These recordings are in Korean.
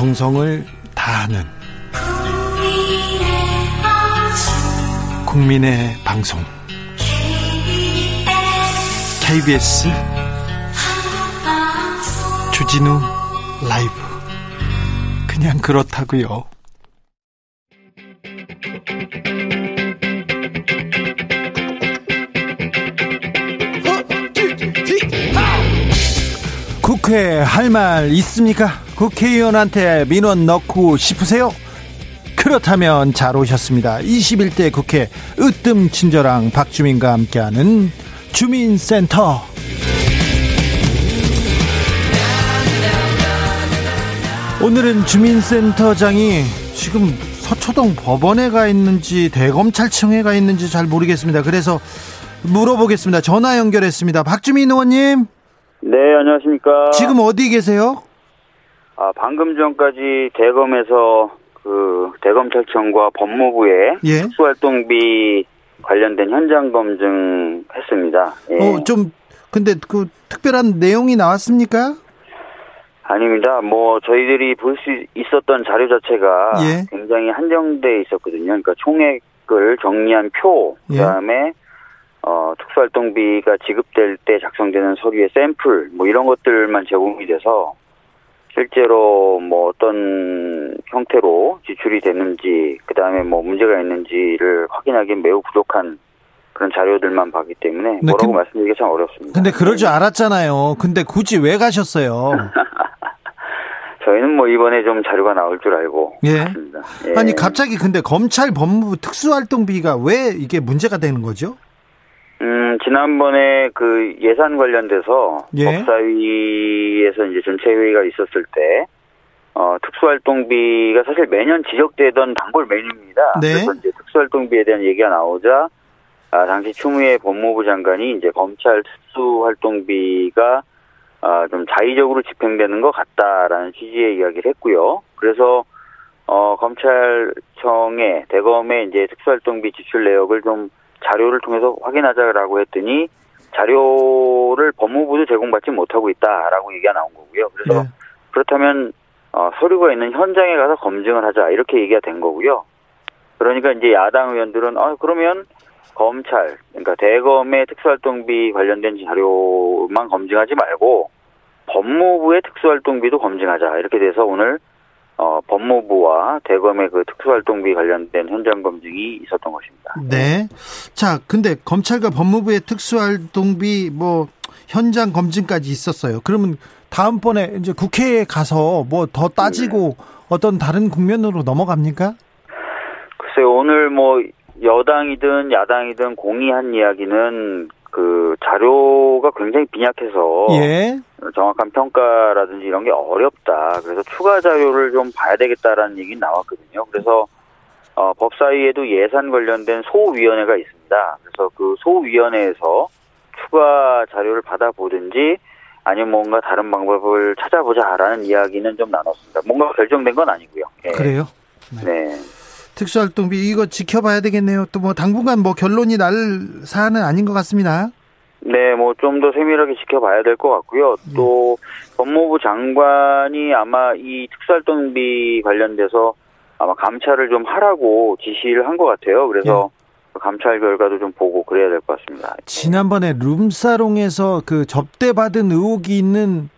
정성을 다하는 국민의 방송 KBS 주진우 라이브 그냥 그렇다고요. 국회 할 말 있습니까? 국회의원한테 민원 넣고 싶으세요? 그렇다면 잘 오셨습니다. 21대 국회 으뜸 친절랑 박주민과 함께하는 주민센터. 오늘은 주민센터장이 지금 서초동 법원에 가 있는지 대검찰청에 가 있는지 잘 모르겠습니다. 그래서 물어보겠습니다. 전화 연결했습니다. 박주민 의원님. 네, 안녕하십니까. 지금 어디 계세요? 아, 방금 전까지 대검에서 그 대검찰청과 법무부에 예. 특수활동비 관련된 현장 검증 했습니다. 예. 어, 좀 근데 그 특별한 내용이 나왔습니까? 아닙니다. 뭐 저희들이 볼 수 있었던 자료 자체가 예. 굉장히 한정돼 있었거든요. 그러니까 총액을 정리한 표, 예. 그다음에 어, 특수활동비가 지급될 때 작성되는 서류의 샘플, 뭐 이런 것들만 제공이 돼서 실제로 뭐 어떤 형태로 지출이 됐는지, 그 다음에 뭐 문제가 있는지를 확인하기 매우 부족한 그런 자료들만 봤기 때문에 네, 뭐라고 근- 말씀드리기 참 어렵습니다. 근데 그럴 줄 알았잖아요. 근데 굳이 왜 가셨어요? 저희는 뭐 이번에 좀 자료가 나올 줄 알고 예. 예. 아니 갑자기 근데 검찰 법무부 특수활동비가 왜 이게 문제가 되는 거죠? 음, 지난번에 그 예산 관련돼서 예. 법사위에서 이제 전체 회의가 있었을 때 어, 특수활동비가 사실 매년 지적되던 단골 메뉴입니다. 네. 그래서 이제 특수활동비에 대한 얘기가 나오자 아, 당시 추미애 법무부 장관이 이제 검찰 특수활동비가 아, 좀 자의적으로 집행되는 것 같다라는 취지의 이야기를 했고요. 그래서 어, 검찰청에 대검에 이제 특수활동비 지출 내역을 좀 자료를 통해서 확인하자라고 했더니 자료를 법무부도 제공받지 못하고 있다라고 얘기가 나온 거고요. 그래서 네. 그렇다면 어, 서류가 있는 현장에 가서 검증을 하자 이렇게 얘기가 된 거고요. 그러니까 이제 야당 의원들은 아 그러면 검찰 그러니까 대검의 특수활동비 관련된 자료만 검증하지 말고 법무부의 특수활동비도 검증하자 이렇게 돼서 오늘 어, 법무부와 대검의 그 특수활동비 관련된 현장 검증이 있었던 것입니다. 네. 자, 근데 검찰과 법무부의 특수활동비 뭐 현장 검증까지 있었어요. 그러면 다음번에 이제 국회에 가서 뭐 더 따지고 어떤 다른 국면으로 넘어갑니까? 글쎄요, 오늘 뭐 여당이든 야당이든 공의한 이야기는 그 자료가 굉장히 빈약해서 예. 정확한 평가라든지 이런 게 어렵다. 그래서 추가 자료를 좀 봐야 되겠다라는 얘기 나왔거든요. 그래서 어, 법사위에도 예산 관련된 소위원회가 있습니다. 그래서 그 소위원회에서 추가 자료를 받아보든지 아니면 뭔가 다른 방법을 찾아보자라는 이야기는 좀 나눴습니다. 뭔가 결정된 건 아니고요. 예. 그래요. 네. 특수활동비 이거 지켜봐야 되겠네요. 또 뭐 당분간 뭐 결론이 날 사안은 아닌 것 같습니다. 네, 뭐 좀 더 세밀하게 지켜봐야 될 것 같고요. 또 법무부 장관이 아마 이 특수활동비 관련돼서 아마 감찰을 좀 하라고 지시를 한 것 같아요. 그래서 감찰 결과도 좀 보고 그래야 될 것 같습니다. 지난번에 룸사롱에서 그 접대받은 의혹이 있는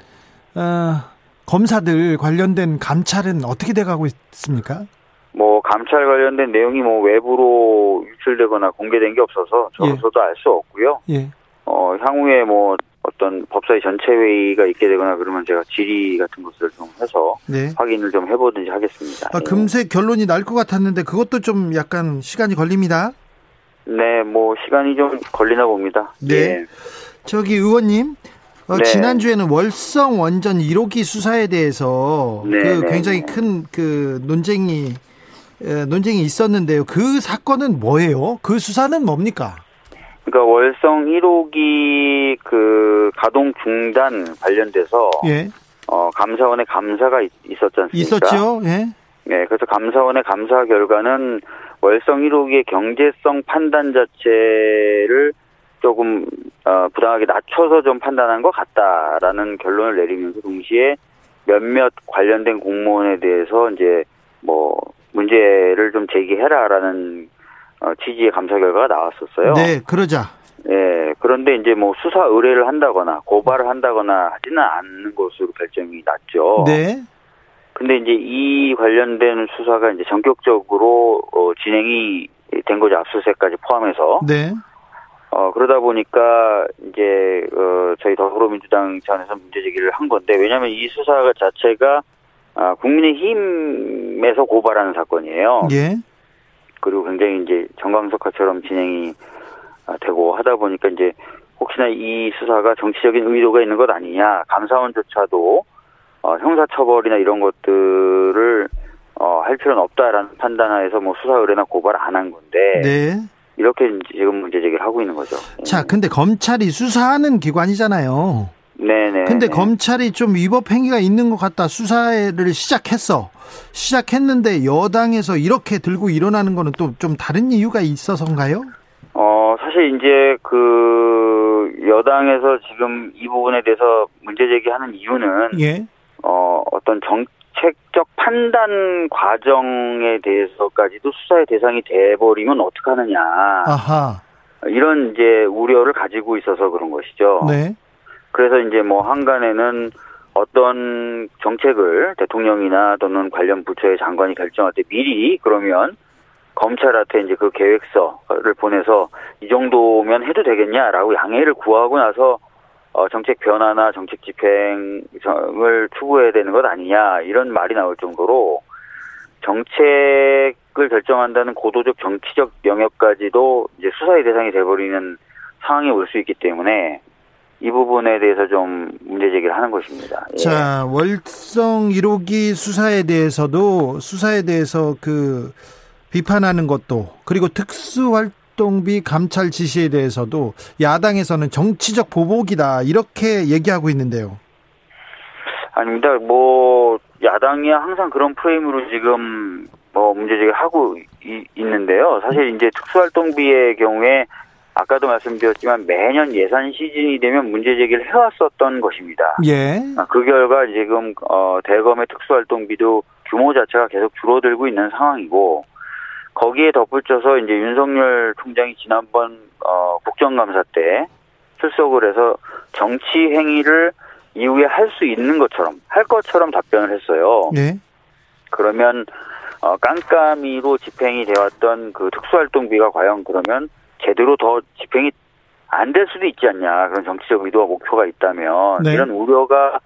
어, 검사들 관련된 감찰은 어떻게 돼가고 있습니까? 뭐 감찰 관련된 내용이 뭐 외부로 유출되거나 공개된 게 없어서 저로서도 알수 없고요. 예. 어 향후에 뭐 어떤 법사위 전체 회의가 있게 되거나 그러면 제가 질의 같은 것을 좀 해서 네. 확인을 좀 해보든지 하겠습니다. 아, 예. 금세 결론이 날 것 같았는데 그것도 좀 약간 시간이 걸립니다. 네, 뭐 시간이 좀 걸리나 봅니다. 네. 예. 저기 의원님, 어, 네. 지난주에는 월성 원전 1호기 수사에 대해서 네, 그 네, 굉장히 네. 큰그 논쟁이 에, 논쟁이 있었는데요. 그 사건은 뭐예요? 그 수사는 뭡니까? 그러니까 월성 1호기 그 가동 중단 관련돼서 예, 어 감사원의 감사가 있, 었지 않습니까? 있었죠. 예, 네, 그래서 감사원의 감사 결과는 월성 1호기의 경제성 판단 자체를 조금 어, 부당하게 낮춰서 좀 판단한 것 같다라는 결론을 내리면서 동시에 몇몇 관련된 공무원에 대해서 이제 뭐 문제를 좀 제기해라라는 어, 취지의 감사 결과가 나왔었어요. 네, 그러자. 예, 그런데 이제 뭐 수사 의뢰를 한다거나 고발을 한다거나 하지는 않는 것으로 결정이 났죠. 네. 근데 이제 이 관련된 수사가 이제 전격적으로 어, 진행이 된 거죠. 압수수색까지 포함해서. 네. 어, 그러다 보니까 이제 어, 저희 더불어민주당 차원에서 문제 제기를 한 건데 왜냐하면 이 수사 자체가 아, 국민의힘에서 고발하는 사건이에요. 예. 그리고 굉장히 이제 정광석화처럼 진행이 아, 되고 하다 보니까 이제 혹시나 이 수사가 정치적인 의도가 있는 것 아니냐 감사원조차도 어, 형사처벌이나 이런 것들을 어, 할 필요는 없다라는 판단하에서 뭐 수사 의뢰나 고발 안 한 건데 네. 이렇게 지금 문제 제기를 하고 있는 거죠. 자, 근데 검찰이 수사하는 기관이잖아요. 네네. 근데 네. 검찰이 좀 위법 행위가 있는 것 같다. 수사를 시작했어. 시작했는데 여당에서 이렇게 들고 일어나는 거는 또 좀 다른 이유가 있어서인가요? 어, 사실 이제 그 여당에서 지금 이 부분에 대해서 문제 제기하는 이유는 예. 어, 어떤 정책적 판단 과정에 대해서까지도 수사의 대상이 돼버리면 어떡하느냐. 아하. 이런 이제 우려를 가지고 있어서 그런 것이죠. 네. 그래서 이제 뭐 한간에는 어떤 정책을 대통령이나 또는 관련 부처의 장관이 결정할 때 미리 그러면 검찰한테 이제 그 계획서를 보내서 이 정도면 해도 되겠냐라고 양해를 구하고 나서 어 정책 변화나 정책 집행을 추구해야 되는 것 아니냐 이런 말이 나올 정도로 정책을 결정한다는 고도적 정치적 영역까지도 이제 수사의 대상이 돼버리는 상황이 올 수 있기 때문에 이 부분에 대해서 좀 문제 제기를 하는 것입니다. 예. 자, 월성 1호기 수사에 대해서도 수사에 대해서 그 비판하는 것도 그리고 특수활동비 감찰 지시에 대해서도 야당에서는 정치적 보복이다 이렇게 얘기하고 있는데요. 아닙니다. 뭐 야당이 항상 그런 프레임으로 지금 뭐 문제 제기를 하고 이- 있는데요. 사실 이제 특수활동비의 경우에 아까도 말씀드렸지만 매년 예산 시즌이 되면 문제 제기를 해왔었던 것입니다. 예. 아, 그 결과 지금 어, 대검의 특수활동비도 규모 자체가 계속 줄어들고 있는 상황이고 거기에 덧붙여서 이제 윤석열 총장이 지난번 어, 국정감사 때 출석을 해서 정치 행위를 이후에 할 수 있는 것처럼 할 것처럼 답변을 했어요. 네. 그러면 어, 깜깜이로 집행이 되었던 그 특수활동비가 과연 그러면 제대로 더 집행이 안 될 수도 있지 않냐 그런 정치적 의도와 목표가 있다면 네. 이런 우려가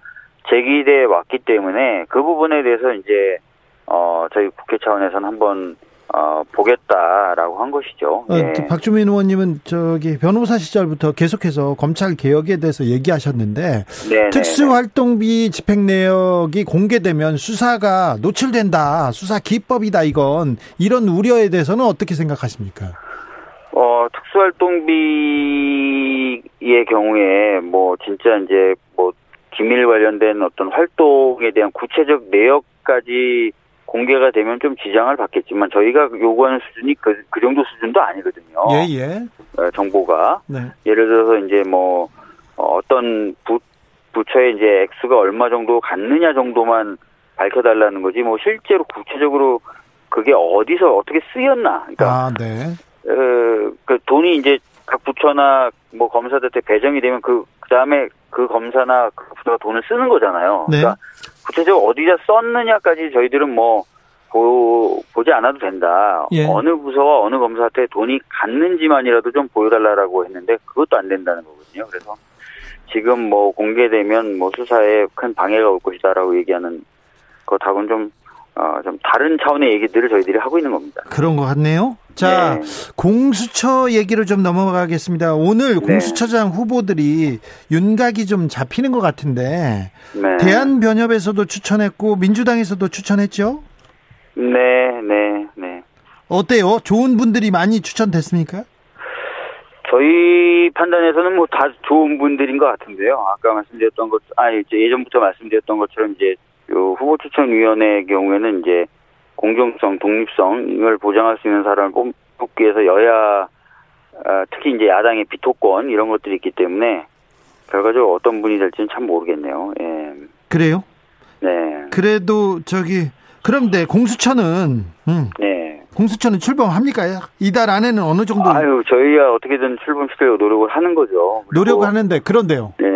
제기돼 왔기 때문에 그 부분에 대해서 이제 어 저희 국회 차원에서는 한번 어 보겠다라고 한 것이죠. 어, 예. 박주민 의원님은 저기 변호사 시절부터 계속해서 검찰 개혁에 대해서 얘기하셨는데 네, 특수활동비 집행 내역이 공개되면 수사가 노출된다. 수사 기법이다 이건 이런 우려에 대해서는 어떻게 생각하십니까? 어, 특수활동비의 경우에 뭐 진짜 이제 뭐 기밀 관련된 어떤 활동에 대한 구체적 내역까지 공개가 되면 좀 지장을 받겠지만 저희가 요구하는 수준이 그, 그 정도 수준도 아니거든요. 예, 예. 어, 정보가. 네. 예를 들어서 이제 뭐 어, 어떤 부, 부처의 이제 액수가 얼마 정도 갔느냐 정도만 밝혀달라는 거지 뭐 실제로 구체적으로 그게 어디서 어떻게 쓰였나. 그러니까 아, 네. 어, 그 돈이 이제 각 부처나 뭐 검사들한테 배정이 되면 그, 그 다음에 그 검사나 그 부처가 돈을 쓰는 거잖아요. 네. 그러니까 구체적으로 어디다 썼느냐까지 저희들은 뭐, 보, 보지 않아도 된다. 예. 어느 부서와 어느 검사한테 돈이 갔는지만이라도 좀 보여달라고 했는데 그것도 안 된다는 거거든요. 그래서 지금 뭐 공개되면 뭐 수사에 큰 방해가 올 것이다라고 얘기하는 거하고는 좀, 어, 좀 다른 차원의 얘기들을 저희들이 하고 있는 겁니다. 그런 것 같네요. 자, 네. 공수처 얘기로 좀 넘어가겠습니다. 오늘 네. 공수처장 후보들이 윤곽이 좀 잡히는 것 같은데 네. 대한변협에서도 추천했고 민주당에서도 추천했죠. 네, 네, 네. 어때요? 좋은 분들이 많이 추천됐습니까? 저희 판단에서는 뭐 다 좋은 분들인 것 같은데요. 아까 말씀드렸던 것, 아, 예전부터 말씀드렸던 것처럼 이제 요 후보 추천위원회 경우에는 이제 공정성, 독립성을 보장할 수 있는 사람을 뽑- 뽑기 위해서 여야, 아, 특히 이제 야당의 비토권 이런 것들이 있기 때문에 결과적으로 어떤 분이 될지는 참 모르겠네요. 예. 그래요? 네. 그래도 저기 그런데 공수처는 음, 네. 공수처는 출범합니까? 이달 안에는 어느 정도 아유, 저희가 어떻게든 출범시키려고 노력을 하는 거죠. 노력을 하는데 그런데요. 네.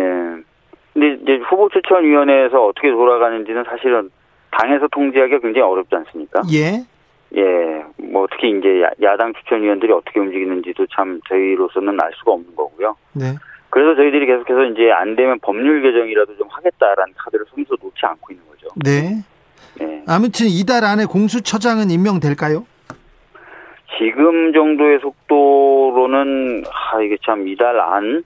근데 이제 후보 추천위원회에서 어떻게 돌아가는지는 사실은 당에서 통제하기가 굉장히 어렵지 않습니까? 예. 예. 뭐 특히 이제 야- 야당 추천위원들이 어떻게 움직이는지도 참 저희로서는 알 수가 없는 거고요. 네. 그래서 저희들이 계속해서 이제 안 되면 법률 개정이라도 좀 하겠다라는 카드를 손에서 놓지 않고 있는 거죠. 네. 네. 아무튼 이달 안에 공수처장은 임명될까요? 지금 정도의 속도로는 아 이게 참 이달 안,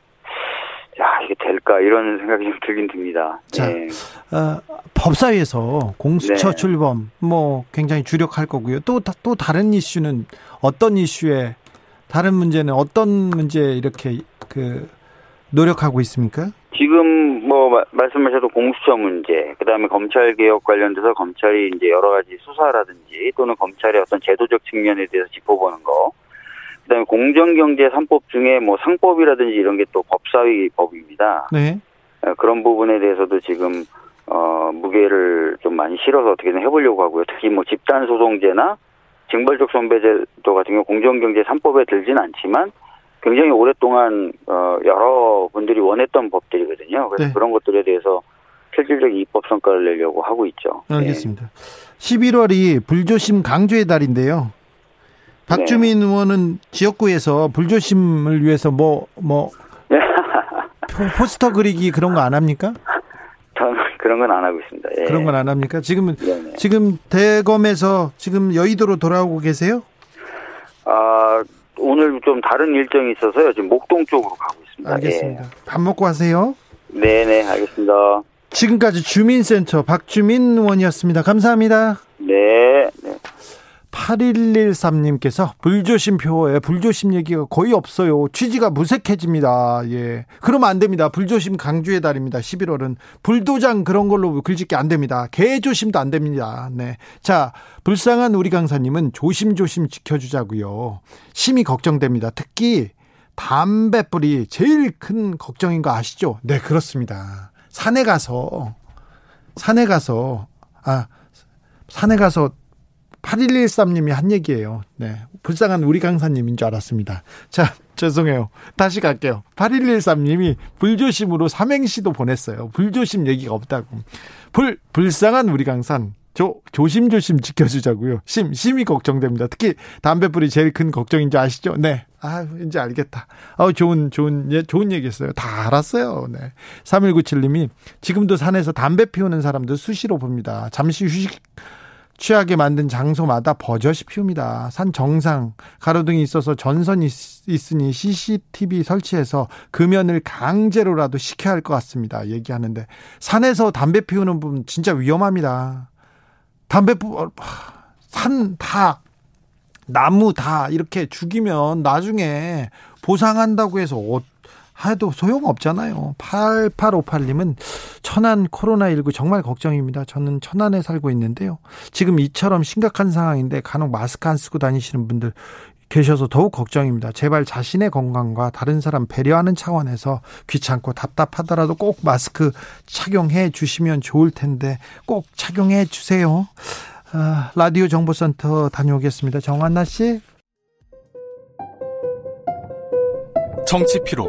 야 이게 될까 이런 생각이 좀 들긴 듭니다. 자, 예. 어, 법사위에서 공수처 네. 출범 뭐 굉장히 주력할 거고요. 또또 다른 이슈는 어떤 이슈에 다른 문제는 어떤 문제 이렇게 그 노력하고 있습니까? 지금 뭐 마- 말씀하셔도 공수처 문제, 그다음에 검찰 개혁 관련돼서 검찰이 이제 여러 가지 수사라든지 또는 검찰의 어떤 제도적 측면에 대해서 짚어보는 거, 그다음에 공정경제 3법 중에 뭐 상법이라든지 이런 게 또 법사위 법입니다. 네. 어, 그런 부분에 대해서도 지금 어, 무게를 좀 많이 실어서 어떻게든 해보려고 하고요. 특히 뭐 집단 소송제나 징벌적 손배제도 같은 경우 공정경제 3법에 들진 않지만 굉장히 오랫동안 어, 여러 분들이 원했던 법들이거든요. 그래서 네. 그런 것들에 대해서 실질적인 입법 성과를 내려고 하고 있죠. 예. 알겠습니다. 11월이 불조심 강조의 달인데요. 박주민 의원은 지역구에서 불조심을 위해서 뭐뭐 네. 포스터 그리기 그런 거 안 합니까? 저는 그런 건 안 하고 있습니다. 예. 그런 건 안 합니까? 지금은 네네. 지금 대검에서 지금 여의도로 돌아오고 계세요? 아, 오늘 좀 다른 일정이 있어서요. 지금 목동 쪽으로 가고 있습니다. 알겠습니다. 밥 먹고 하세요. 예. 네네, 알겠습니다. 지금까지 주민센터 박주민 의원이었습니다. 감사합니다. 네. 네. 8113님께서 불조심 표에 불조심 얘기가 거의 없어요. 취지가 무색해집니다. 예. 그러면 안 됩니다. 불조심 강조의 달입니다. 11월은 불도장 그런 걸로 글짓기 안 됩니다. 개조심도 안 됩니다. 네. 자, 불쌍한 우리 강사님은 조심조심 지켜주자고요. 심히 걱정됩니다. 특히 담배불이 제일 큰 걱정인 거 아시죠? 네, 그렇습니다. 산에 가서 산에 가서 아 산에 가서 8113님이 한 얘기예요. 네. 불쌍한 우리 강사님인 줄 알았습니다. 자, 죄송해요. 다시 갈게요. 8113님이 불조심으로 삼행시도 보냈어요. 불조심 얘기가 없다고. 불, 불쌍한 우리 강산. 조, 조심조심 지켜주자고요. 심, 심히 걱정됩니다. 특히 담배불이 제일 큰 걱정인지 아시죠? 네. 아, 이제 알겠다. 아, 좋은, 좋은, 예, 좋은 얘기 했어요. 다 알았어요. 네. 3197님이 지금도 산에서 담배 피우는 사람들 수시로 봅니다. 잠시 휴식, 취하게 만든 장소마다 버젓이 피웁니다. 산 정상 가로등이 있어서 전선이 있- 있으니 CCTV 설치해서 금연을 강제로라도 시켜야 할 것 같습니다. 얘기하는데 산에서 담배 피우는 분 진짜 위험합니다. 담배 산다 나무 다 이렇게 죽이면 나중에 보상한다고 해서 어, 해도 소용없잖아요. 8858님은 천안 코로나19 정말 걱정입니다. 저는 천안에 살고 있는데요. 지금 이처럼 심각한 상황인데 간혹 마스크 안 쓰고 다니시는 분들 계셔서 더욱 걱정입니다. 제발 자신의 건강과 다른 사람 배려하는 차원에서 귀찮고 답답하더라도 꼭 마스크 착용해 주시면 좋을 텐데 꼭 착용해 주세요. 아, 라디오 정보센터 다녀오겠습니다. 정한나 씨. 정치 피로,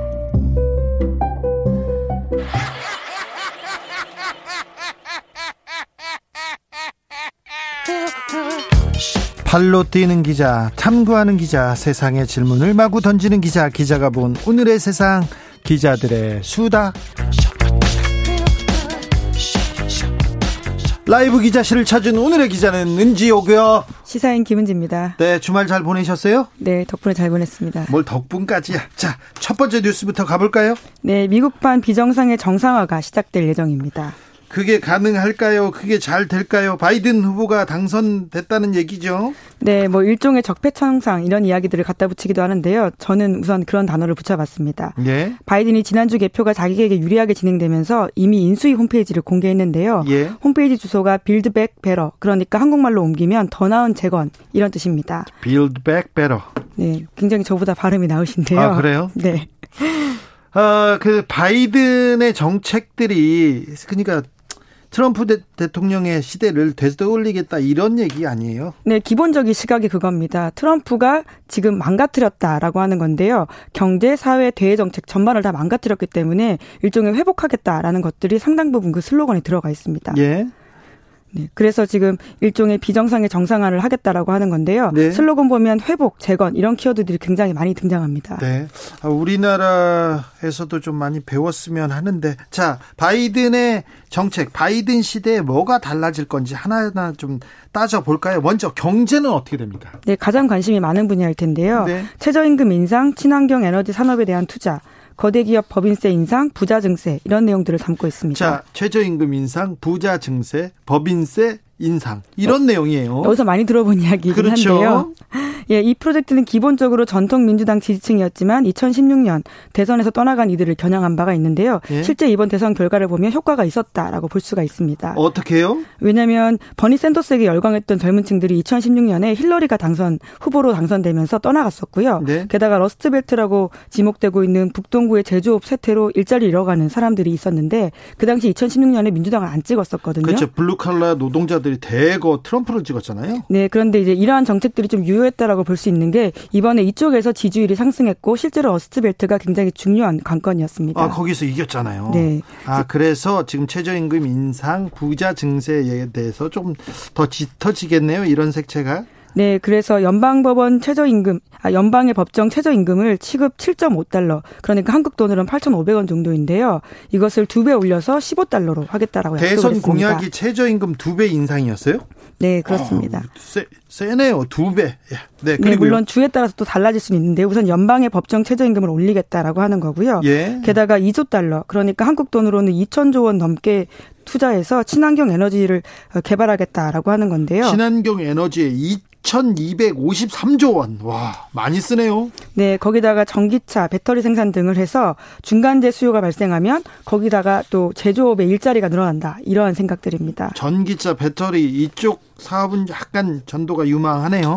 발로 뛰는 기자, 탐구하는 기자, 세상의 질문을 마구 던지는 기자, 기자가 본 오늘의 세상, 기자들의 수다. 라이브 기자실을 찾은 오늘의 기자는 은지오고요. 시사인 김은지입니다. 네, 주말 잘 보내셨어요? 네, 덕분에 잘 보냈습니다. 뭘 덕분까지야. 자, 첫 번째 뉴스부터 가볼까요? 네, 미국판 비정상의 정상화가 시작될 예정입니다. 그게 가능할까요? 그게 잘 될까요? 바이든 후보가 당선됐다는 얘기죠. 네, 뭐 일종의 적폐청산 이런 이야기들을 갖다 붙이기도 하는데요. 저는 우선 그런 단어를 붙여봤습니다. 예. 바이든이 지난주 개표가 자기에게 유리하게 진행되면서 이미 인수위 홈페이지를 공개했는데요. 예. 홈페이지 주소가 Build Back Better 그러니까 한국말로 옮기면 더 나은 재건 이런 뜻입니다. Build back better. 네, 굉장히 저보다 발음이 나으신데요. 아, 그래요? 네. 어, 그 바이든의 정책들이 그러니까 트럼프 대, 통령의 시대를 되돌리겠다 이런 얘기 아니에요? 네, 기본적인 시각이 그겁니다. 트럼프가 지금 망가뜨렸다라고 하는 건데요. 경제, 사회, 대외 정책 전반을 다 망가뜨렸기 때문에 일종의 회복하겠다라는 것들이 상당 부분 그 슬로건에 들어가 있습니다. 예. 네, 그래서 지금 일종의 비정상의 정상화를 하겠다라고 하는 건데요. 네. 슬로건 보면 회복, 재건 이런 키워드들이 굉장히 많이 등장합니다. 네. 아, 우리나라에서도 좀 많이 배웠으면 하는데 자 바이든의 정책, 바이든 시대에 뭐가 달라질 건지 하나하나 좀 따져 볼까요? 먼저 경제는 어떻게 됩니까? 네, 가장 관심이 많은 분야일 텐데요. 네. 최저임금 인상, 친환경 에너지 산업에 대한 투자, 거대 기업 법인세 인상, 부자 증세 이런 내용들을 담고 있습니다. 자, 최저임금 인상, 부자 증세, 법인세 인상 이런 내용이에요. 여기서 많이 들어본 이야기이긴 그렇죠. 한데요. 예, 이 프로젝트는 기본적으로 전통 민주당 지지층이었지만 2016년 대선에서 떠나간 이들을 겨냥한 바가 있는데요. 예. 실제 이번 대선 결과를 보면 효과가 있었다라고 볼 수가 있습니다. 어떻게요? 왜냐하면 버니 샌더스에게 열광했던 젊은층들이 2016년에 힐러리가 당선 후보로 당선되면서 떠나갔었고요. 네. 게다가 러스트벨트라고 지목되고 있는 북동부의 제조업 쇠퇴로 일자리 잃어가는 사람들이 있었는데 그 당시 2016년에 민주당을 안 찍었었거든요. 그렇죠. 블루칼라 노동자들 이 대거 트럼프를 찍었잖아요. 네, 그런데 이제 이러한 정책들이 좀 유효했다라고 볼 수 있는 게 이번에 이쪽에서 지지율이 상승했고 실제로 러스트벨트가 굉장히 중요한 관건이었습니다. 아, 거기서 이겼잖아요. 네. 아, 그래서 지금 최저임금 인상, 부자 증세에 대해서 좀 더 짙어지겠네요. 이런 색채가. 네, 그래서 연방법원 최저임금, 아, 연방의 법정 최저임금을 시급 7.5달러, 그러니까 한국 돈으로는 8,500원 정도인데요. 이것을 두 배 올려서 15달러로 하겠다라고 약속을 대선 했습니다. 공약이 최저임금 두 배 인상이었어요? 네, 그렇습니다. 어, 세, 세네요. 두 배. 예. 네, 네, 그리고 물론 주에 따라서 또 달라질 수는 있는데 우선 연방의 법정 최저임금을 올리겠다라고 하는 거고요. 예. 게다가 2조 달러, 그러니까 한국 돈으로는 2천조 원 넘게 투자해서 친환경 에너지를 어, 개발하겠다라고 하는 건데요. 친환경 에너지에 2,253조 원. 와, 많이 쓰네요. 네, 거기다가 전기차, 배터리 생산 등을 해서 중간재 수요가 발생하면 거기다가 또 제조업의 일자리가 늘어난다. 이러한 생각들입니다. 전기차, 배터리 이쪽 사업은 약간 전도가 유망하네요.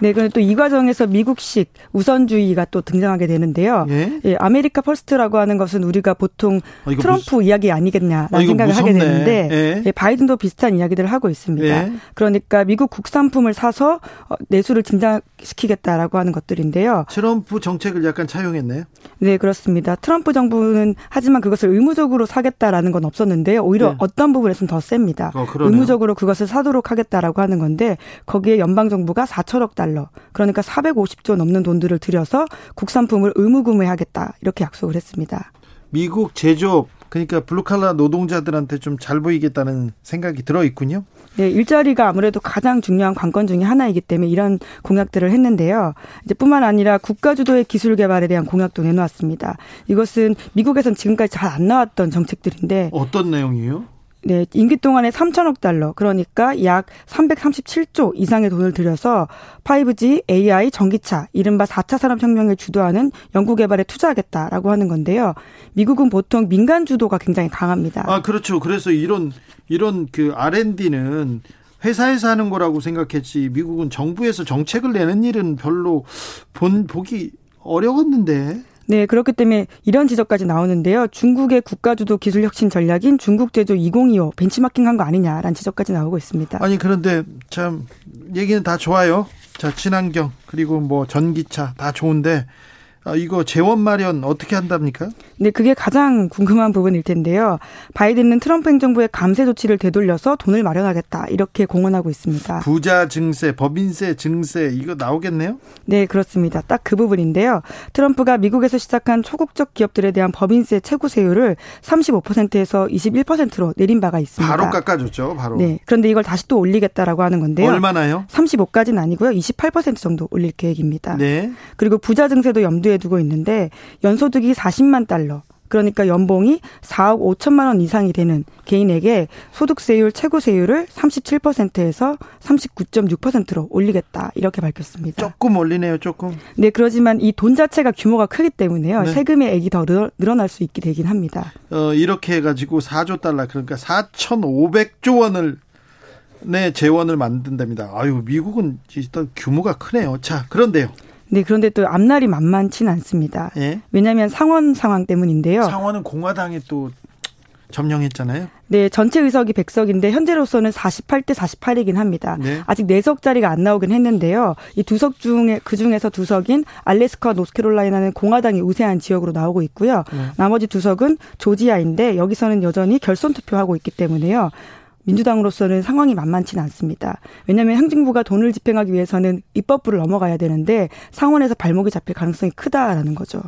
네, 그런데 또 이 과정에서 미국식 우선주의가 또 등장하게 되는데요. 예. 예, America First라고 하는 것은 우리가 보통 아, 트럼프 이야기 아니겠냐라는 아, 생각을 하게 무섭네. 되는데 예. 예, 바이든도 비슷한 이야기들을 하고 있습니다. 예. 그러니까 미국 국산품을 사서 어, 내수를 증장시키겠다라고 하는 것들인데요. 트럼프 정책을 약간 차용했네요. 네, 그렇습니다. 트럼프 정부는 하지만 그것을 의무적으로 사겠다라는 건 없었는데요. 오히려 네. 어떤 부분에서는 더 셉니다. 어. 의무적으로 그것을 사도록 하겠다라고 하는 건데 거기에 연방 정부가 4천억 달러, 그러니까 450조 넘는 돈들을 들여서 국산품을 의무 구매하겠다 이렇게 약속을 했습니다. 미국 제조업 그러니까 블루칼라 노동자들한테 좀 잘 보이겠다는 생각이 들어 있군요. 네, 일자리가 아무래도 가장 중요한 관건 중의 하나이기 때문에 이런 공약들을 했는데요. 이제 뿐만 아니라 국가 주도의 기술 개발에 대한 공약도 내놓았습니다. 이것은 미국에선 지금까지 잘 안 나왔던 정책들인데 어떤 내용이에요? 네, 임기 동안에 3천억 달러, 그러니까 약 337조 이상의 돈을 들여서 5G, AI, 전기차, 이른바 4차 산업혁명을 주도하는 연구개발에 투자하겠다라고 하는 건데요. 미국은 보통 민간 주도가 굉장히 강합니다. 아, 그렇죠. 그래서 이런 이런 그 R&D는 회사에서 하는 거라고 생각했지 미국은 정부에서 정책을 내는 일은 별로 본 보기 어려웠는데. 네, 그렇기 때문에 이런 지적까지 나오는데요. 중국의 국가주도 기술혁신 전략인 중국제조 2025 벤치마킹한 거 아니냐라는 지적까지 나오고 있습니다. 아니 그런데 참 얘기는 다 좋아요. 자 친환경 그리고 뭐 전기차 다 좋은데 아, 이거 재원 마련 어떻게 한답니까? 네, 그게 가장 궁금한 부분일 텐데요. 바이든은 트럼프 행정부의 감세 조치를 되돌려서 돈을 마련하겠다 이렇게 공언하고 있습니다. 부자 증세, 법인세 증세 이거 나오겠네요? 네, 그렇습니다. 딱 그 부분인데요. 트럼프가 미국에서 시작한 초국적 기업들에 대한 법인세 최고 세율을 35%에서 21%로 내린 바가 있습니다. 바로 깎아줬죠, 바로. 네, 그런데 이걸 다시 또 올리겠다라고 하는 건데요. 얼마나요? 35까지는 아니고요. 28% 정도 올릴 계획입니다. 네. 그리고 부자 증세도 염두에 두고 있는데 연소득이 40만 달러 그러니까 연봉이 4억 5천만 원 이상이 되는 개인에게 소득세율 최고세율을 37%에서 39.6%로 올리겠다 이렇게 밝혔습니다. 조금 올리네요, 조금. 네, 그러지만 이 돈 자체가 규모가 크기 때문에요. 네. 세금의 액이 더 늘어날 수 있게 되긴 합니다. 어, 이렇게 해가지고 4조 달러 그러니까 4,500조 원을 네 재원을 만든답니다. 아유 미국은 일단 규모가 크네요. 자 그런데요. 네, 그런데 또 앞날이 만만치는 않습니다. 예? 왜냐하면 상원 상황 때문인데요. 상원은 공화당이 또 점령했잖아요. 네, 전체 의석이 100석인데 현재로서는 48대 48이긴 합니다. 네. 아직 4석짜리가 안 나오긴 했는데요. 이 두 석 중에 그 중에서 두 석인 알래스카 노스캐롤라이나는 공화당이 우세한 지역으로 나오고 있고요. 네. 나머지 두 석은 조지아인데 여기서는 여전히 결선 투표하고 있기 때문에요. 민주당으로서는 상황이 만만치는 않습니다. 왜냐하면 행정부가 돈을 집행하기 위해서는 입법부를 넘어가야 되는데 상원에서 발목이 잡힐 가능성이 크다라는 거죠.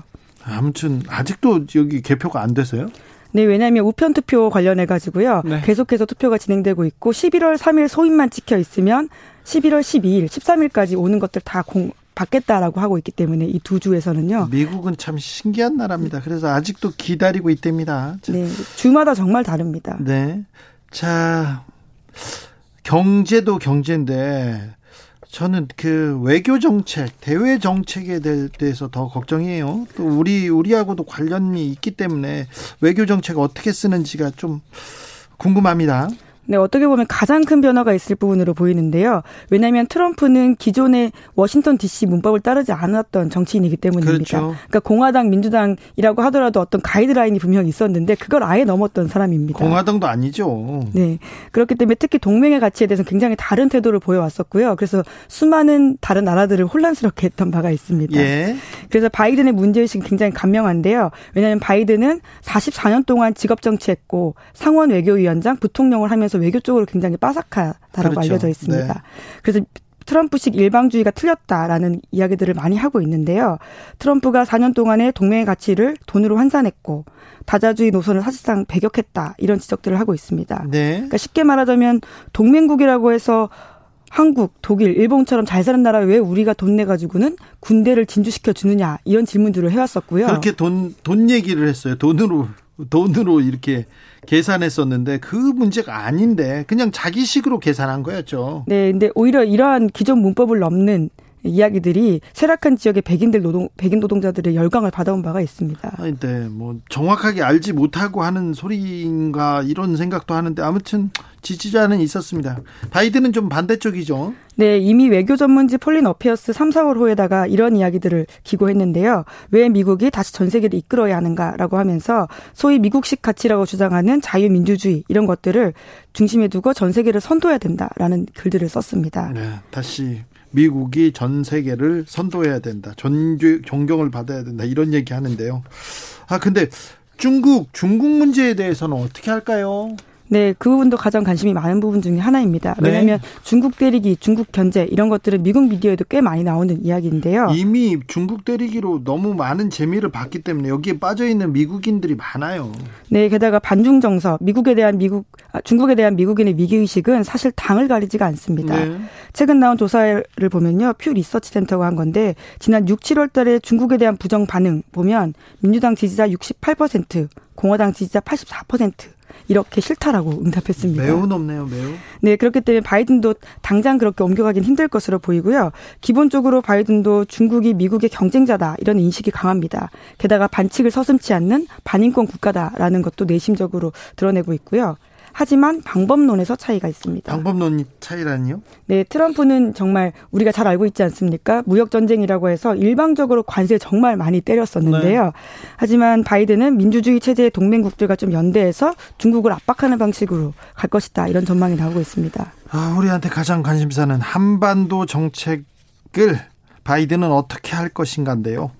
아무튼 아직도 여기 개표가 안 됐어요? 네, 왜냐하면 우편 투표 관련해 가지고요. 네. 계속해서 투표가 진행되고 있고 11월 3일 소인만 찍혀 있으면 11월 12일, 13일까지 오는 것들 다 공, 받겠다라고 하고 있기 때문에 이 두 주에서는요. 미국은 참 신기한 나라입니다. 그래서 아직도 기다리고 있답니다. 네, 주마다 정말 다릅니다. 네. 자, 경제도 경제인데 저는 그 외교 정책, 대외 정책에 대해서 더 걱정이에요. 또 우리 우리하고도 관련이 있기 때문에 외교 정책 어떻게 쓰는지가 좀 궁금합니다. 네, 어떻게 보면 가장 큰 변화가 있을 부분으로 보이는데요. 왜냐하면 트럼프는 기존의 워싱턴 DC 문법을 따르지 않았던 정치인이기 때문입니다. 그렇죠. 그러니까 공화당, 민주당이라고 하더라도 어떤 가이드라인이 분명히 있었는데 그걸 아예 넘었던 사람입니다. 공화당도 아니죠. 네, 그렇기 때문에 특히 동맹의 가치에 대해서 굉장히 다른 태도를 보여왔었고요. 그래서 수많은 다른 나라들을 혼란스럽게 했던 바가 있습니다. 예. 그래서 바이든의 문제의식이 굉장히 간명한데요. 왜냐하면 바이든은 44년 동안 직업 정치했고 상원 외교위원장, 부통령을 하면서 외교 쪽으로 굉장히 빠삭하다라고 그렇죠. 알려져 있습니다. 네. 그래서 트럼프식 일방주의가 틀렸다라는 이야기들을 많이 하고 있는데요. 트럼프가 4년 동안의 동맹의 가치를 돈으로 환산했고 다자주의 노선을 사실상 배격했다 이런 지적들을 하고 있습니다. 네. 그러니까 쉽게 말하자면 동맹국이라고 해서 한국, 독일, 일본처럼 잘 사는 나라에 왜 우리가 돈 내가지고는 군대를 진주시켜 주느냐 이런 질문들을 해왔었고요. 그렇게 돈 돈 얘기를 했어요. 돈으로 돈으로 이렇게 계산했었는데 그 문제가 아닌데 그냥 자기식으로 계산한 거였죠. 네, 근데 오히려 이러한 기존 문법을 넘는 이야기들이 쇠락한 지역의 백인들 노동 백인 노동자들의 열광을 받아온 바가 있습니다. 아, 네, 뭐 정확하게 알지 못하고 하는 소리인가 이런 생각도 하는데 아무튼 지지자는 있었습니다. 바이든은 좀 반대쪽이죠. 네, 이미 외교 전문지 Foreign Affairs 3, 4월 호에다가 이런 이야기들을 기고했는데요. 왜 미국이 다시 전 세계를 이끌어야 하는가라고 하면서 소위 미국식 가치라고 주장하는 자유민주주의 이런 것들을 중심에 두고 전 세계를 선도해야 된다라는 글들을 썼습니다. 네, 다시 미국이 전 세계를 선도해야 된다. 존 존경을 받아야 된다. 이런 얘기 하는데요. 아, 근데 중국, 중국 문제에 대해서는 어떻게 할까요? 네, 그 부분도 가장 관심이 많은 부분 중에 하나입니다. 네. 왜냐하면 중국 때리기, 중국 견제 이런 것들은 미국 미디어에도 꽤 많이 나오는 이야기인데요. 이미 중국 때리기로 너무 많은 재미를 봤기 때문에 여기에 빠져 있는 미국인들이 많아요. 네, 게다가 반중 정서, 미국에 대한 미국, 아, 중국에 대한 미국인의 위기 의식은 사실 당을 가리지가 않습니다. 네. 최근 나온 조사를 보면요, 퓨 리서치 센터가 한 건데 지난 6, 7월달에 중국에 대한 부정 반응 보면 민주당 지지자 68%, 공화당 지지자 84%. 이렇게 싫다라고 응답했습니다. 매우 높네요, 매우. 네, 그렇기 때문에 바이든도 당장 그렇게 옮겨가긴 힘들 것으로 보이고요. 기본적으로 바이든도 중국이 미국의 경쟁자다 이런 인식이 강합니다. 게다가 반칙을 서슴치 않는 반인권 국가다라는 것도 내심적으로 드러내고 있고요. 하지만 방법론에서 차이가 있습니다. 방법론 차이라니요? 네, 트럼프는 정말 우리가 잘 알고 있지 않습니까? 무역 전쟁이라고 해서 일방적으로 관세 정말 많이 때렸었는데요. 네. 하지만 바이든은 민주주의 체제의 동맹국들과 좀 연대해서 중국을 압박하는 방식으로 갈 것이다. 이런 전망이 나오고 있습니다. 아, 우리한테 가장 관심사는 한반도 정책을 바이든은 어떻게 할 것인가인데요.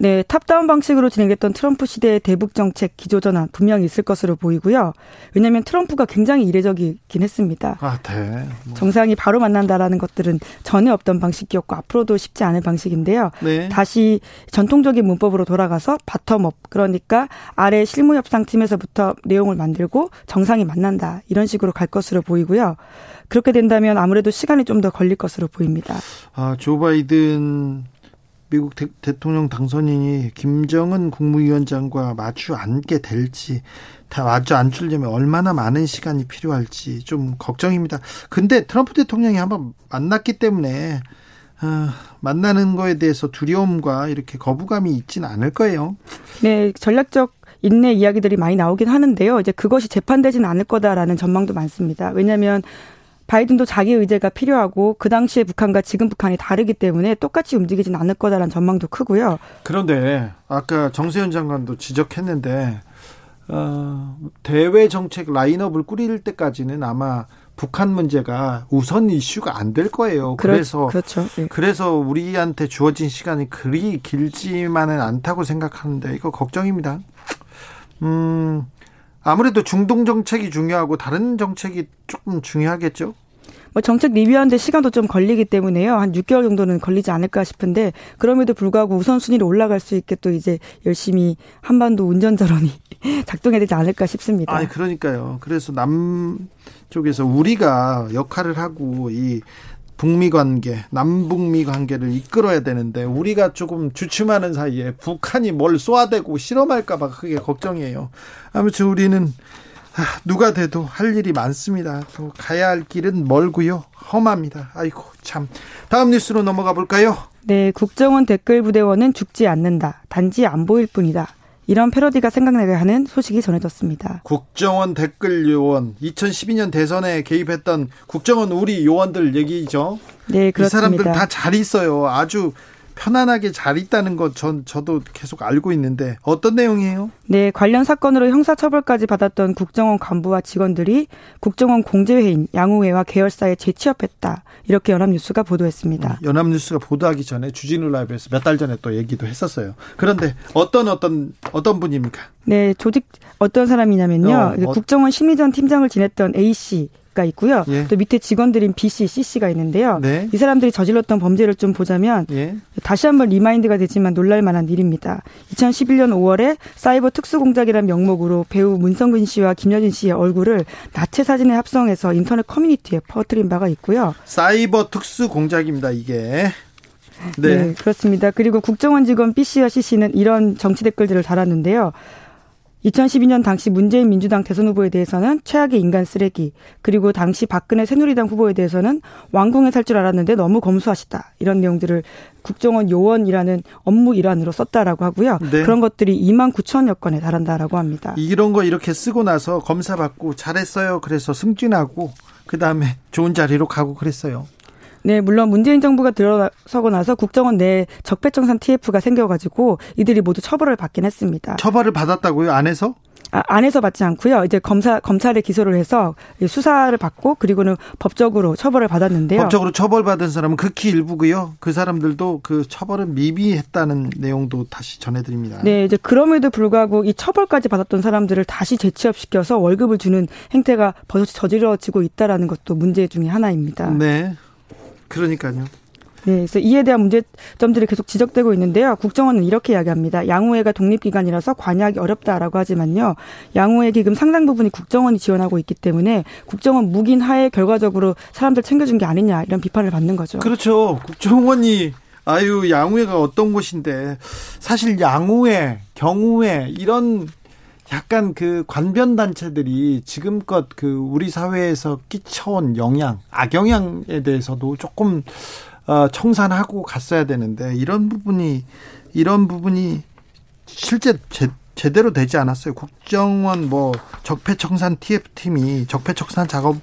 네, top-down 방식으로 진행됐던 트럼프 시대의 대북 정책 기조 전환 분명히 있을 것으로 보이고요. 왜냐하면 트럼프가 굉장히 이례적이긴 했습니다. 아, 네. 뭐. 정상이 바로 만난다라는 것들은 전에 없던 방식이었고 앞으로도 쉽지 않은 방식인데요. 네. 다시 전통적인 문법으로 돌아가서 bottom-up 그러니까 아래 실무 협상 팀에서부터 내용을 만들고 정상이 만난다 이런 식으로 갈 것으로 보이고요. 그렇게 된다면 아무래도 시간이 좀 더 걸릴 것으로 보입니다. 아, 조 바이든 미국 대, 통령 당선인이 김정은 국무위원장과 마주 앉게 될지 다 마주 앉으려면 얼마나 많은 시간이 필요할지 좀 걱정입니다. 근데 트럼프 대통령이 한번 만났기 때문에 어, 만나는 거에 대해서 두려움과 이렇게 거부감이 있지는 않을 거예요. 네, 전략적 인내 이야기들이 많이 나오긴 하는데요. 이제 그것이 재판되지는 않을 거다라는 전망도 많습니다. 왜냐하면 바이든도 자기 의제가 필요하고 그 당시에 북한과 지금 북한이 다르기 때문에 똑같이 움직이진 않을 거다라는 전망도 크고요. 그런데 아까 정세현 장관도 지적했는데 어, 대외 정책 라인업을 꾸릴 때까지는 아마 북한 문제가 우선 이슈가 안 될 거예요. 그래서 그렇죠. 네. 그래서 우리한테 주어진 시간이 그리 길지만은 않다고 생각하는데 이거 걱정입니다. 음. 아무래도 중동 정책이 중요하고 다른 정책이 조금 중요하겠죠. 뭐 정책 리뷰하는데 시간도 좀 걸리기 때문에요. 한 6개월 정도는 걸리지 않을까 싶은데 그럼에도 불구하고 우선순위로 올라갈 수 있게 또 이제 열심히 한반도 운전자론이 작동해야 되지 않을까 싶습니다. 아, 그러니까요. 그래서 남 쪽에서 우리가 역할을 하고 이 북미 관계, 남북미 관계를 이끌어야 되는데 우리가 조금 주춤하는 사이에 북한이 뭘 쏘아대고 실험할까봐 그게 걱정이에요. 아무튼 우리는 누가 돼도 할 일이 많습니다. 또 가야 할 길은 멀고요. 험합니다. 아이고 참. 다음 뉴스로 넘어가 볼까요? 네, 국정원 댓글 부대원은 죽지 않는다. 단지 안 보일 뿐이다. 이런 패러디가 생각나게 하는 소식이 전해졌습니다. 국정원 댓글 요원 2012년 대선에 개입했던 국정원 우리 요원들 얘기죠. 네, 그렇습니다. 이 사람들 다 잘 있어요. 아주 편안하게 잘 있다는 것 전 저도 계속 알고 있는데 어떤 내용이에요? 네, 관련 사건으로 형사처벌까지 받았던 국정원 간부와 직원들이 국정원 공제회인 양우회와 계열사에 재취업했다. 이렇게 연합뉴스가 보도했습니다. 음, 연합뉴스가 보도하기 전에 주진우 라이브에서 몇 달 전에 또 얘기도 했었어요. 그런데 어떤 어떤 어떤 분입니까? 네, 조직 어떤 사람이냐면요. 어, 어. 국정원 심리전 팀장을 지냈던 A 씨 가 있고요. 예. 또 밑에 직원들인 B 씨, C 씨가 있는데요. 네. 이 사람들이 저질렀던 범죄를 좀 보자면 예. 다시 한번 remind가 되지만 놀랄 만한 일입니다. 2011년 5월에 사이버 특수공작이라는 명목으로 배우 문성근 씨와 김여진 씨의 얼굴을 나체 사진에 합성해서 인터넷 커뮤니티에 퍼뜨린 바가 있고요. 사이버 특수공작입니다. 이게. 네. 네. 그렇습니다. 그리고 국정원 직원 B 씨와 C 씨는 이런 정치 댓글들을 달았는데요. 2012년 당시 문재인 민주당 대선 후보에 대해서는 최악의 인간 쓰레기, 그리고 당시 박근혜 새누리당 후보에 대해서는 왕궁에 살 줄 알았는데 너무 검소하시다. 이런 내용들을 국정원 요원이라는 업무 일환으로 썼다라고 하고요. 네. 그런 것들이 2만 9천여 건에 달한다라고 합니다. 이런 거 이렇게 쓰고 나서 검사 받고 잘했어요. 그래서 승진하고 그다음에 좋은 자리로 가고 그랬어요. 네, 물론 문재인 정부가 들어서고 나서 국정원 내 적폐청산 TF가 생겨가지고 이들이 모두 처벌을 받긴 했습니다. 처벌을 받았다고요? 안에서? 아, 안에서 받지 않고요. 이제 검사 검찰에 기소를 해서 수사를 받고 그리고는 법적으로 처벌을 받았는데요. 법적으로 처벌받은 사람은 극히 일부고요. 그 사람들도 그 처벌은 미비했다는 내용도 다시 전해드립니다. 네, 이제 그럼에도 불구하고 이 처벌까지 받았던 사람들을 다시 재취업시켜서 월급을 주는 행태가 버젓이 저질러지고 있다라는 것도 문제 중의 하나입니다. 네. 그러니까요. 네, 그래서 이에 대한 문제점들이 계속 지적되고 있는데요. 국정원은 이렇게 이야기합니다. 양호회가 독립기관이라서 관여하기 어렵다라고 하지만요. 양호회 기금 상당 부분이 국정원이 지원하고 있기 때문에 국정원 묵인 하에 결과적으로 사람들 챙겨준 게 아니냐 이런 비판을 받는 거죠. 그렇죠. 국정원이 아유 양호회가 어떤 곳인데 사실 양호회, 경호회 이런 약간 그 관변 단체들이 지금껏 그 우리 사회에서 끼쳐온 영향, 악영향에 대해서도 조금 어, 청산하고 갔어야 되는데 이런 부분이 이런 부분이 실제 제, 제대로 되지 않았어요. 국정원 뭐 적폐청산 TF팀이 적폐청산 작업 을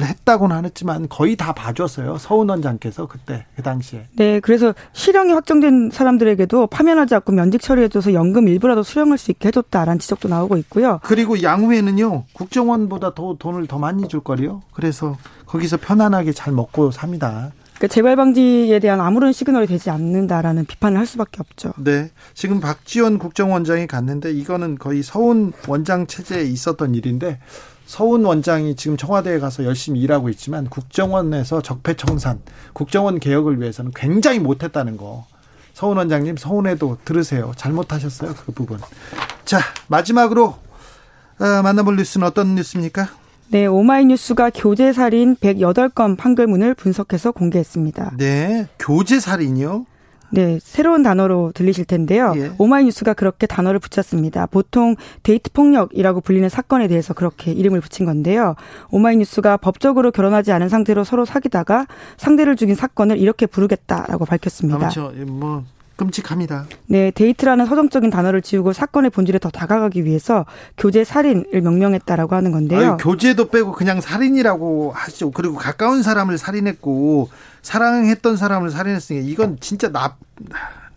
했다고는 하지만 거의 다 봐줬어요. 서훈 원장께서 그때 그 당시에. 네, 그래서 실형이 확정된 사람들에게도 파면하지 않고 면직 처리해줘서 연금 일부라도 수령할 수 있게 해줬다라는 지적도 나오고 있고요. 그리고 양후에는요 국정원보다 더 돈을 더 많이 줄 거리요. 그래서 거기서 편안하게 잘 먹고 삽니다. 그러니까 재발 방지에 대한 아무런 시그널이 되지 않는다라는 비판을 할 수밖에 없죠. 네. 지금 박지원 국정원장이 갔는데 이거는 거의 서훈 원장 체제에 있었던 일인데 서훈 원장이 지금 청와대에 가서 열심히 일하고 있지만 국정원에서 적폐청산, 국정원 개혁을 위해서는 굉장히 못했다는 거. 서훈 원장님 서훈에도 들으세요. 잘못하셨어요 그 부분. 자 마지막으로 어, 만나볼 뉴스는 어떤 뉴스입니까? 네, 오마이뉴스가 교제살인 108건 판결문을 분석해서 공개했습니다. 네, 교제살인이요? 네, 새로운 단어로 들리실 텐데요. 예. 오마이뉴스가 그렇게 단어를 붙였습니다. 보통 데이트 폭력이라고 불리는 사건에 대해서 그렇게 이름을 붙인 건데요. 오마이뉴스가 법적으로 결혼하지 않은 상태로 서로 사귀다가 상대를 죽인 사건을 이렇게 부르겠다라고 밝혔습니다. 그렇죠. 뭐 끔찍합니다. 네, 데이트라는 서정적인 단어를 지우고 사건의 본질에 더 다가가기 위해서 교제 살인을 명명했다라고 하는 건데요. 아유, 교제도 빼고 그냥 살인이라고 하죠. 그리고 가까운 사람을 살인했고 사랑했던 사람을 살인했으니까 이건 진짜 나,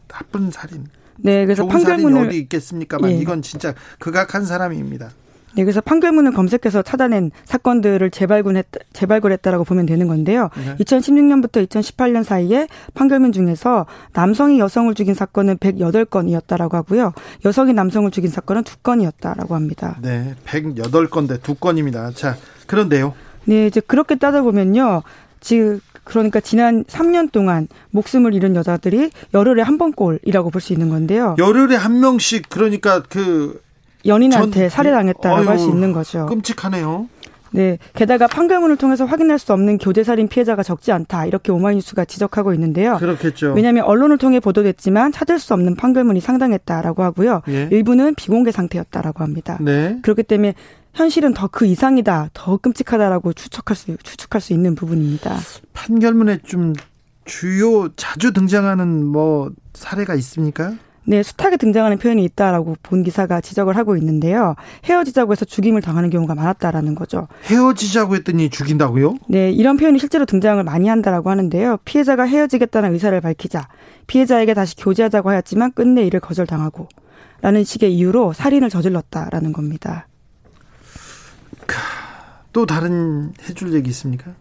나쁜 살인. 네, 그래서 판결문을 어디 있겠습니까만 예. 이건 진짜 극악한 사람입니다. 네, 그래서 판결문을 검색해서 찾아낸 사건들을 재발굴했, 재발굴했다라고 보면 되는 건데요. 네. 2016년부터 2018년 사이에 판결문 중에서 남성이 여성을 죽인 사건은 108건이었다라고 하고요. 여성이 남성을 죽인 사건은 2건이었다라고 합니다. 네, 108건데 2건입니다. 자, 그런데요. 네, 이제 그렇게 따져보면요. 지금 그러니까 지난 3년 동안 목숨을 잃은 여자들이 열흘에 한 번꼴이라고 볼 수 있는 건데요. 열흘에 한 명씩 그러니까 그 연인한테 전, 살해당했다라고 할 수 있는 거죠. 끔찍하네요. 네. 게다가 판결문을 통해서 확인할 수 없는 교제살인 피해자가 적지 않다. 이렇게 오마이뉴스가 지적하고 있는데요. 그렇겠죠. 왜냐하면 언론을 통해 보도됐지만 찾을 수 없는 판결문이 상당했다라고 하고요. 예. 일부는 비공개 상태였다라고 합니다. 네. 그렇기 때문에 현실은 더 그 이상이다, 더 끔찍하다라고 추측할 수 추측할 수 있는 부분입니다. 판결문에 좀 주요 자주 등장하는 뭐 사례가 있습니까? 네, 숱하게 등장하는 표현이 있다라고 본 기사가 지적을 하고 있는데요. 헤어지자고 해서 죽임을 당하는 경우가 많았다라는 거죠. 헤어지자고 했더니 죽인다고요? 네, 이런 표현이 실제로 등장을 많이 한다라고 하는데요. 피해자가 헤어지겠다는 의사를 밝히자 피해자에게 다시 교제하자고 하였지만 끝내 이를 거절당하고 라는 식의 이유로 살인을 저질렀다라는 겁니다. 또 다른 해줄 얘기 있습니까?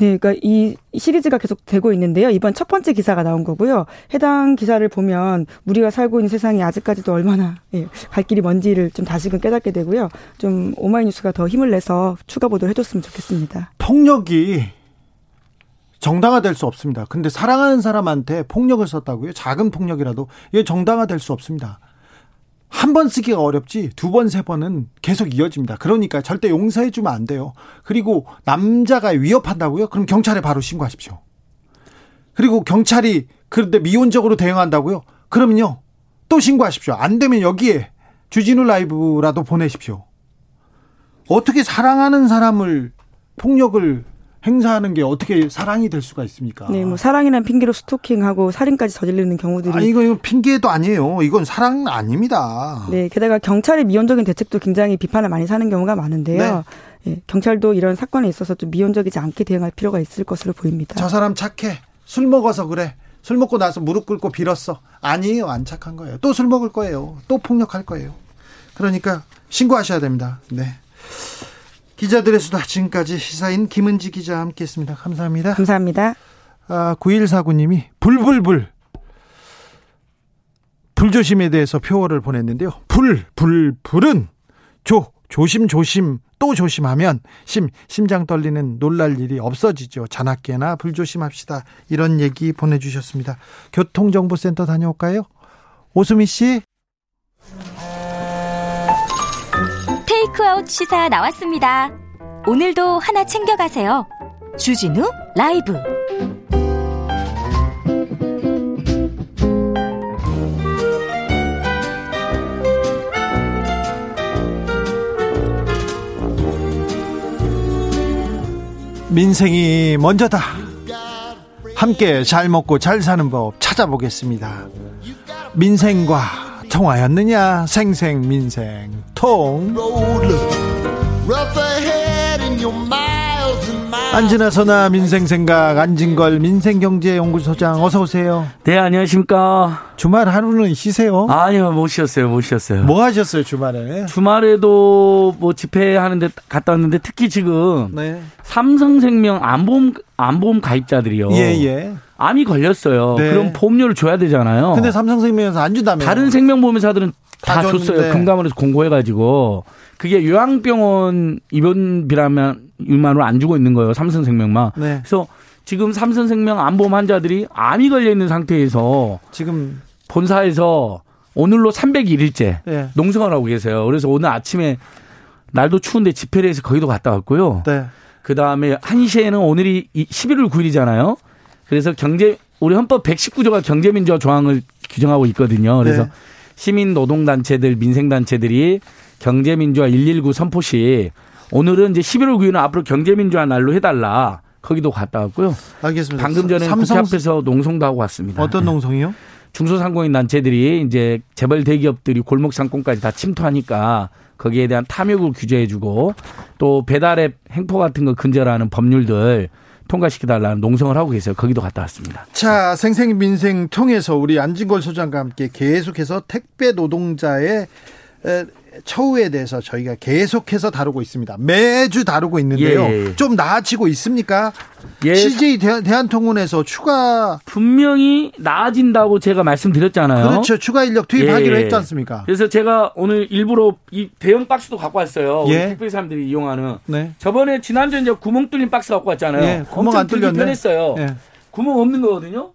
네, 그러니까 이 시리즈가 계속 되고 있는데요. 이번 첫 번째 기사가 나온 거고요. 해당 기사를 보면 우리가 살고 있는 세상이 아직까지도 얼마나 예, 갈 길이 먼지를 좀 다시금 깨닫게 되고요. 좀 오마이뉴스가 더 힘을 내서 추가 보도를 해줬으면 좋겠습니다. 폭력이 정당화될 수 없습니다. 근데 사랑하는 사람한테 폭력을 썼다고요? 작은 폭력이라도 이게 정당화될 수 없습니다. 한 번 쓰기가 어렵지 두 번, 세 번은 계속 이어집니다. 그러니까 절대 용서해 주면 안 돼요. 그리고 남자가 위협한다고요? 그럼 경찰에 바로 신고하십시오. 그리고 경찰이 그런데 미온적으로 대응한다고요? 그러면요. 또 신고하십시오. 안 되면 여기에 주진우 라이브라도 보내십시오. 어떻게 사랑하는 사람을 폭력을 행사하는 게 어떻게 사랑이 될 수가 있습니까? 네, 뭐 사랑이란 핑계로 스토킹하고 살인까지 저지르는 경우들이 아 이거 이거 핑계도 아니에요. 이건 사랑 아닙니다. 네, 게다가 경찰의 미온적인 대책도 굉장히 비판을 많이 사는 경우가 많은데요. 네. 예, 경찰도 이런 사건에 있어서 좀 미온적이지 않게 대응할 필요가 있을 것으로 보입니다. 저 사람 착해. 술 먹어서 그래. 술 먹고 나서 무릎 꿇고 빌었어. 아니에요. 안 착한 거예요. 또 술 먹을 거예요. 또 폭력할 거예요. 그러니까 신고하셔야 됩니다. 네. 기자들의 수다 지금까지 시사인 김은지 기자 함께했습니다. 감사합니다. 감사합니다. 아, 9149님이 불불불 불조심에 대해서 표어를 보냈는데요. 불, 불, 불은 조, 조심, 조심, 또 조심하면 심, 심장 떨리는 놀랄 일이 없어지죠. 자나깨나 불조심합시다. 이런 얘기 보내주셨습니다. 교통정보센터 다녀올까요? 오수미 씨. 테이크아웃 시사 나왔습니다. 오늘도 하나 챙겨가세요. 주진우 라이브. 민생이 먼저다. 함께 잘 먹고 잘 사는 법 찾아보겠습니다. 민생과 통하였느냐? 생생민생 통 안지나서나 민생 생각 안진걸 민생경제연구소장 어서 오세요. 네 안녕하십니까. 주말 하루는 쉬세요? 아니요 못 쉬었어요 못 쉬었어요. 뭐 하셨어요 주말에? 주말에도 뭐 집회하는데 갔다 왔는데 특히 지금 네. 삼성생명 안보험 안보험 가입자들이요. 예예. 예. 암이 걸렸어요. 네. 그럼 보험료를 줘야 되잖아요. 근데 삼성생명에서 안 준다며. 다른 생명보험회사들은 다, 다 줬어요. 금감원에서 공고해가지고 그게 요양병원 입원비라면 6만 원안 주고 있는 거예요. 삼성생명만. 네. 그래서 지금 삼성생명 암보험 환자들이 암이 걸려 있는 상태에서 지금 본사에서 오늘로 301일째 네. 농성을 하고 계세요. 그래서 오늘 아침에 날도 추운데 집회를 해서 거기도 갔다 왔고요. 네. 그 다음에 1시에는 오늘이 11월 9일이잖아요. 그래서 경제 우리 헌법 119조가 경제민주화 조항을 규정하고 있거든요. 그래서 네. 시민 노동단체들, 민생단체들이 경제민주화 119 선포 시 오늘은 이제 11월 9일은 앞으로 경제민주화 날로 해달라. 거기도 갔다 왔고요. 알겠습니다. 방금 전에 삼성... 국회 앞에서 농성도 하고 왔습니다. 어떤 농성이요? 중소상공인 단체들이 이제 재벌 대기업들이 골목 상권까지 다 침투하니까 거기에 대한 탐욕을 규제해주고 또 배달앱 행포 같은 거 근절하는 법률들 통과시켜달라는 농성을 하고 계세요. 거기도 갔다 왔습니다. 자, 생생민생 통해서 우리 안진걸 소장과 함께 계속해서 택배 노동자의 처우에 대해서 저희가 계속해서 다루고 있습니다. 매주 다루고 있는데요. 예. 예. 좀 나아지고 있습니까? 예. CJ 대한 통운에서 추가 분명히 나아진다고 제가 말씀드렸잖아요. 그렇죠. 추가 인력 투입하기로 예. 했지 않습니까? 그래서 제가 오늘 일부러 이 대형 박스도 갖고 왔어요. 예. 택배 사람들이 이용하는. 네. 저번에 지난주에 이제 구멍 뚫린 박스 갖고 왔잖아요. 예. 구멍 안 뚫렸네. 편했어요. 예. 구멍 없는 거거든요.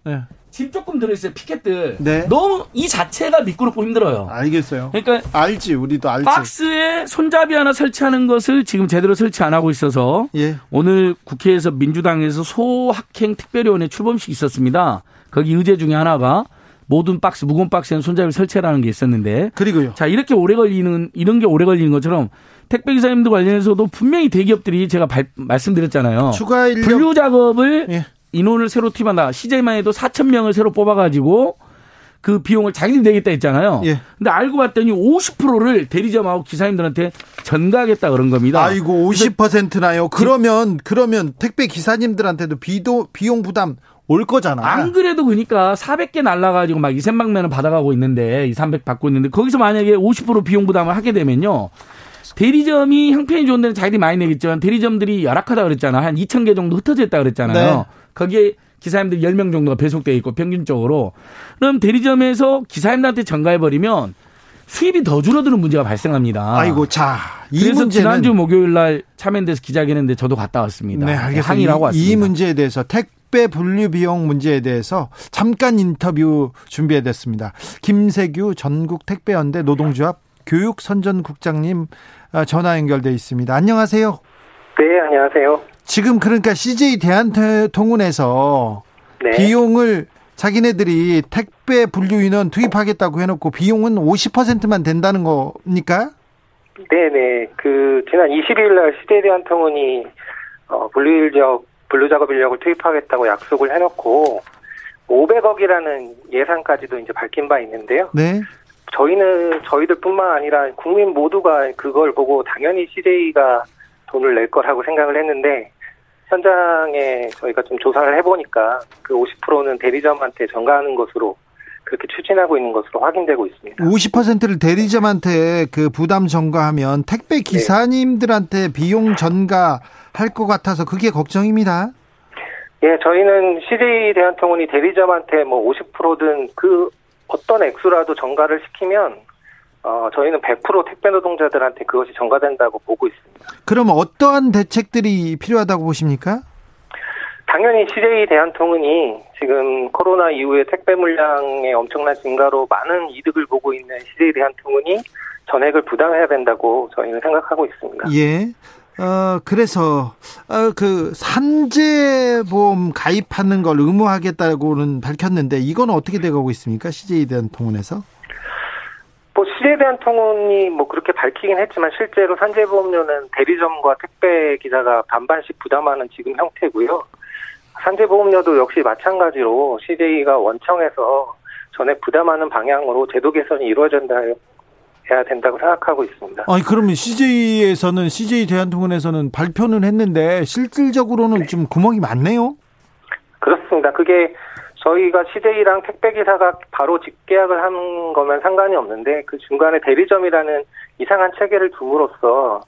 네. 짐 조금 들어있어요 피켓들. 네. 너무 이 자체가 미끄럽고 힘들어요. 알겠어요. 그러니까 알지 우리도 알지. 박스에 손잡이 하나 설치하는 것을 지금 제대로 설치 안 하고 있어서 예. 오늘 국회에서 민주당에서 소학행 특별위원회 출범식 있었습니다. 거기 의제 중에 하나가 모든 박스 무거운 박스에는 손잡이 설치라는 게 있었는데. 그리고요. 자 이렇게 오래 걸리는 이런 게 오래 걸리는 것처럼 택배 기사님들 관련해서도 분명히 대기업들이 제가 발, 말씀드렸잖아요. 추가 인력 분류 작업을 예. 인원을 새로 투입한다. CJ만 해도 4천 명을 새로 뽑아가지고 그 비용을 자기들 내겠다 했잖아요. 예. 근데 알고 봤더니 50%를 대리점하고 기사님들한테 전가하겠다 그런 겁니다. 아이고 50%나요. 그러면 그러면 택배 기사님들한테도 비도 비용 부담 올 거잖아. 안 그래도 그러니까 400개 날라가지고 막 2,000만 명을 받아가고 있는데 2, 300 받고 있는데 거기서 만약에 50% 비용 부담을 하게 되면요. 대리점이 형편이 좋은 데는 자기들이 많이 내겠지만 대리점들이 열악하다 그랬잖아. 한 2,000개 정도 흩어져 있다 그랬잖아요. 네. 거기에 기사님들 10명 정도가 배속돼 있고 평균적으로 그럼 대리점에서 기사님들한테 전가해 버리면 수입이 더 줄어드는 문제가 발생합니다. 아이고, 자, 이 그래서 문제는 지난주 목요일 날 참여연대에서 기자회견했는데 저도 갔다 왔습니다. 네, 알겠습니다. 항의를 하고 왔습니다. 이 문제에 대해서 택배 분류 비용 문제에 대해서 잠깐 인터뷰 준비해 뒀습니다. 김세규 전국 택배연대 노동조합 교육선전국장님 아, 전화 연결돼 있습니다. 안녕하세요. 네, 안녕하세요. 지금 그러니까 CJ 대한통운에서 네. 비용을 자기네들이 택배 분류 인원 투입하겠다고 해놓고 비용은 50%만 된다는 겁니까? 네네. 그 지난 20일 날 CJ 대한통운이 어, 분류 인력 분류 작업 인력을 투입하겠다고 약속을 해놓고 500억이라는 예산까지도 이제 밝힌 바 있는데요. 네. 저희는 저희들뿐만 아니라 국민 모두가 그걸 보고 당연히 CJ가 돈을 낼 거라고 생각을 했는데 현장에 저희가 좀 조사를 해보니까 그 50%는 대리점한테 전가하는 것으로 그렇게 추진하고 있는 것으로 확인되고 있습니다. 50%를 대리점한테 그 부담 전가하면 택배 네. 기사님들한테 네. 비용 전가할 것 같아서 그게 걱정입니다. 예, 저희는 CJ 대한통운이 대리점한테 뭐 50%든 그 어떤 액수라도 전가를 시키면 어, 저희는 100% 택배 노동자들한테 그것이 전가된다고 보고 있습니다. 그럼 어떠한 대책들이 필요하다고 보십니까? 당연히 CJ 대한통운이 지금 코로나 이후에 택배 물량의 엄청난 증가로 많은 이득을 보고 있는 CJ 대한통운이 전액을 부담해야 된다고 저희는 생각하고 있습니다. 예. 어, 그래서, 어, 그, 산재보험 가입하는 걸 의무하겠다고는 밝혔는데, 이건 어떻게 돼가고 있습니까? CJ 대한통운에서? 뭐 시에 대한 통운이 뭐 그렇게 밝히긴 했지만 실제로 산재보험료는 대리점과 택배 기사가 반반씩 부담하는 지금 형태고요. 산재보험료도 역시 마찬가지로 CJ가 원청에서 전액 부담하는 방향으로 제도 개선이 이루어진다 해야 된다고 생각하고 있습니다. 아니 그러면 CJ에서는 CJ 대한통운에서는 발표는 했는데 실질적으로는 네. 좀 구멍이 많네요. 그렇습니다. 그게 저희가 CJ랑 택배기사가 바로 직계약을 한 거면 상관이 없는데 그 중간에 대리점이라는 이상한 체계를 둠으로써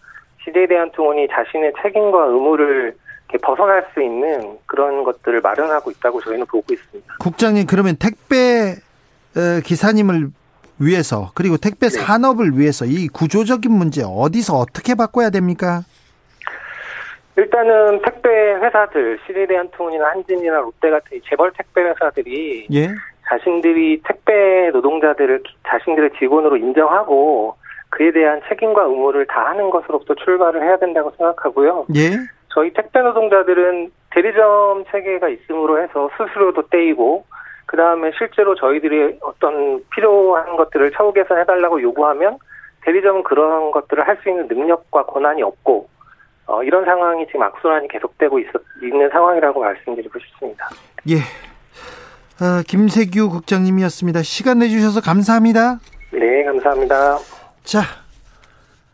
CJ 대한통운이 자신의 책임과 의무를 벗어날 수 있는 그런 것들을 마련하고 있다고 저희는 보고 있습니다. 국장님 그러면 택배 어, 기사님을 위해서 그리고 택배 네. 산업을 위해서 이 구조적인 문제 어디서 어떻게 바꿔야 됩니까? 일단은 택배 회사들, 시리대한통운이나 한진이나 롯데 같은 재벌 택배 회사들이 예? 자신들이 택배 노동자들을 자신들의 직원으로 인정하고 그에 대한 책임과 의무를 다하는 것으로부터 출발을 해야 된다고 생각하고요. 예? 저희 택배 노동자들은 대리점 체계가 있음으로 해서 수수료도 떼이고 그 다음에 실제로 저희들이 어떤 필요한 것들을 차후 개선해달라고 요구하면 대리점은 그런 것들을 할 수 있는 능력과 권한이 없고 어, 이런 상황이 지금 악순환이 계속되고 있, 있는 상황이라고 말씀드리고 싶습니다. 예. 어, 김세규 국장님이었습니다. 시간 내주셔서 감사합니다. 네, 감사합니다. 자,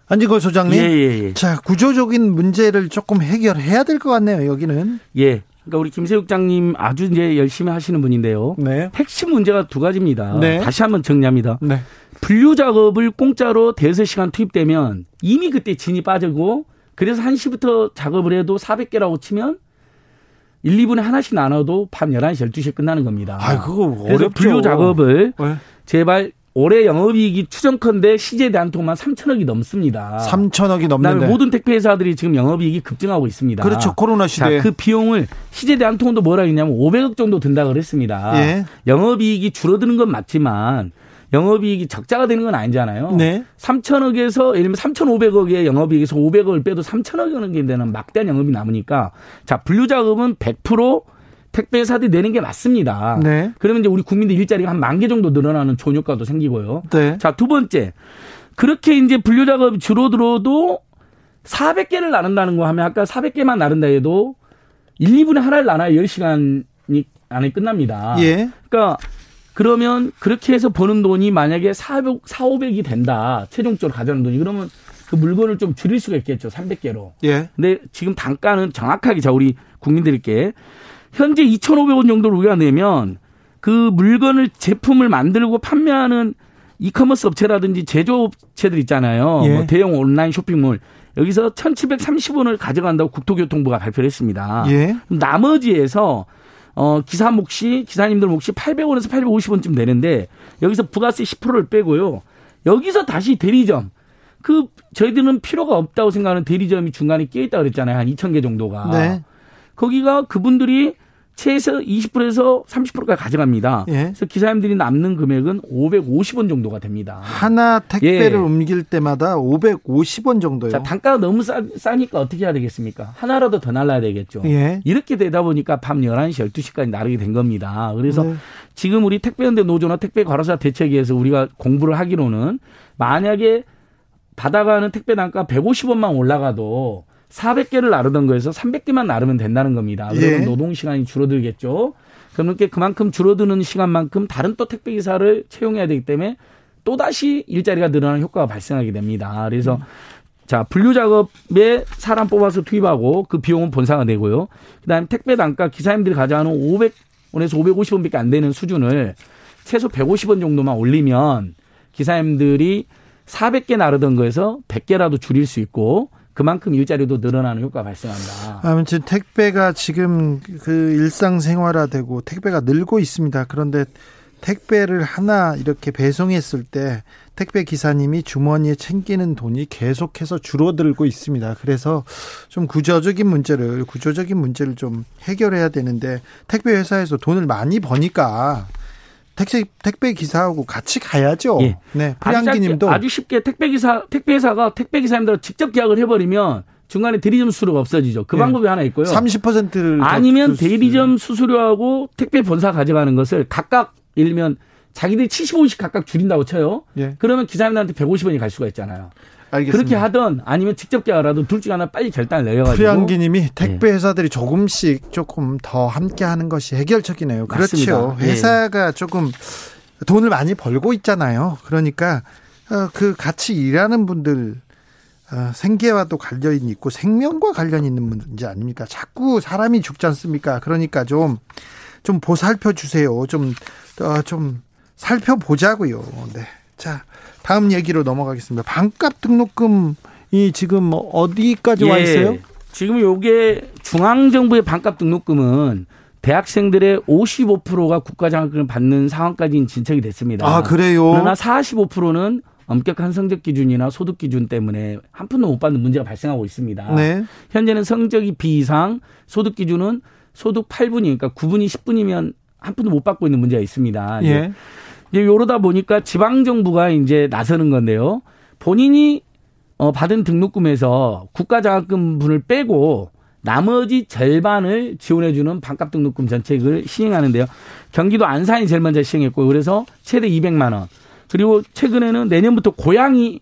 안지걸 소장님. 예, 예, 예. 자, 구조적인 문제를 조금 해결해야 될 것 같네요, 여기는. 예. 그러니까 우리 김세국장님 아주 이제 열심히 하시는 분인데요. 네. 핵심 문제가 두 가지입니다. 네. 다시 한번 정리합니다. 네. 분류 작업을 공짜로 대여섯 시간 투입되면 이미 그때 진이 빠지고 그래서 1시부터 작업을 해도 400개라고 치면 1, 2분에 하나씩 나눠도 밤 11시, 12시에 끝나는 겁니다. 아, 그거 어렵죠. 분류 작업을 네. 제발 올해 영업이익이 추정컨대 시제 대한통만 3천억이 넘습니다. 3천억이 넘는데 모든 택배 회사들이 지금 영업이익이 급증하고 있습니다. 그렇죠. 코로나 시대. 자, 그 비용을 시제 대한통도 뭐라 했냐면 500억 정도 든다 그랬습니다. 예. 영업이익이 줄어드는 건 맞지만 영업이익이 적자가 되는 건 아니잖아요. 네. 3천억에서 예를 들면 3,500억의 영업이익에서 500억을 빼도 3천억이 되는 막대한 영업이 남으니까 자 분류 자금은 100% 택배사들이 내는 게 맞습니다. 네. 그러면 이제 우리 국민들 일자리가 한 만 개 정도 늘어나는 좋은 효과도 생기고요. 네. 자, 두 번째. 그렇게 이제 분류 작업이 줄어들어도 400개를 나눈다는 거 하면 아까 400개만 나눈다 해도 1, 2분의 하나를 나눠야 10시간이 안에 끝납니다. 예. 그러니까 그러면 그렇게 해서 버는 돈이 만약에 400, 4, 500이 된다. 최종적으로 가져가는 돈이. 그러면 그 물건을 좀 줄일 수가 있겠죠. 300개로. 예. 근데 지금 단가는 정확하게 자, 우리 국민들께 현재 2,500원 정도를 우리가 내면 그 물건을 제품을 만들고 판매하는 이커머스 업체라든지 제조업체들 있잖아요. 예. 뭐 대형 온라인 쇼핑몰 여기서 1,730원을 가져간다고 국토교통부가 발표를 했습니다. 예. 나머지에서 어 기사 몫이 기사님들 몫이 800원에서 850원쯤 되는데 여기서 부가세 10%를 빼고요. 여기서 다시 대리점 그 저희들은 필요가 없다고 생각하는 대리점이 중간에 끼어 있다 그랬잖아요. 한 2천 개 정도가. 네. 거기가 그분들이 최소 20%에서 30%까지 가져갑니다. 예. 그래서 기사님들이 남는 금액은 550원 정도가 됩니다. 하나 택배를 예. 옮길 때마다 550원 정도요. 자, 단가가 너무 싸, 싸니까 어떻게 해야 되겠습니까? 하나라도 더 날라야 되겠죠. 예. 이렇게 되다 보니까 밤 11시, 12시까지 나르게 된 겁니다. 그래서 네. 지금 우리 택배연대 노조나 택배 과로사 대책위에서 우리가 공부를 하기로는 만약에 받아가는 택배 단가 150원만 올라가도 400개를 나르던 거에서 300개만 나르면 된다는 겁니다. 그러면 예. 노동 시간이 줄어들겠죠. 그러니까 그만큼 줄어드는 시간만큼 다른 또 택배 기사를 채용해야 되기 때문에 또 다시 일자리가 늘어나는 효과가 발생하게 됩니다. 그래서 음. 자 분류 작업에 사람 뽑아서 투입하고 그 비용은 본사가 내고요. 그다음에 택배 단가 기사님들이 가져가는 500원에서 550원밖에 안 되는 수준을 최소 150원 정도만 올리면 기사님들이 400개 나르던 거에서 100개라도 줄일 수 있고 그만큼 일자리도 늘어나는 효과가 발생한다. 아무튼 택배가 지금 그 일상생활화되고 택배가 늘고 있습니다. 그런데 택배를 하나 이렇게 배송했을 때 택배 기사님이 주머니에 챙기는 돈이 계속해서 줄어들고 있습니다. 그래서 좀 구조적인 문제를 구조적인 문제를 좀 해결해야 되는데 택배 회사에서 돈을 많이 버니까 택시 택배 기사하고 같이 가야죠. 예. 네. 프랑기님도 아주, 아주 쉽게 택배 기사 택배 회사가 택배 기사님들 직접 계약을 해버리면 중간에 대리점 수수료가 없어지죠. 그 예. 방법이 하나 있고요. 30%를 아니면 대리점 수수료하고 택배 본사 가져가는 것을 각각 일면 자기들이 75원씩 각각 줄인다고 쳐요. 예. 그러면 기사님들한테 150원이 갈 수가 있잖아요. 알겠습니다. 그렇게 하든 아니면 직접 계약하라도 둘 중에 하나 빨리 결단을 내려가지고. 프양기님이 택배 예. 회사들이 조금씩 조금 더 함께하는 것이 해결책이네요. 그렇죠. 예. 회사가 조금 돈을 많이 벌고 있잖아요. 그러니까 어, 그 같이 일하는 분들 어, 생계와도 관련이 있고 생명과 관련이 있는 문제 아닙니까? 자꾸 사람이 죽지 않습니까? 그러니까 좀 좀 보살펴 주세요. 좀 어, 좀 살펴보자고요. 네. 자, 다음 얘기로 넘어가겠습니다. 반값 등록금이 지금 뭐 어디까지 예, 와 있어요? 지금 요게 중앙정부의 반값 등록금은 대학생들의 55%가 국가장학금을 받는 상황까지 진척이 됐습니다. 아, 그래요? 그러나 45%는 엄격한 성적 기준이나 소득 기준 때문에 한 푼도 못 받는 문제가 발생하고 있습니다. 네. 현재는 성적이 B 이상, 소득 기준은 소득 8분이니까 9분이 10분이면 한 푼도 못 받고 있는 문제가 있습니다. 예. 이제 요러다 보니까 지방 정부가 이제 나서는 건데요. 본인이 어 받은 등록금에서 국가 장학금분을 빼고 나머지 절반을 지원해주는 반값 등록금 정책을 시행하는데요. 경기도 안산이 제일 먼저 시행했고 그래서 최대 200만 원. 그리고 최근에는 내년부터 고양이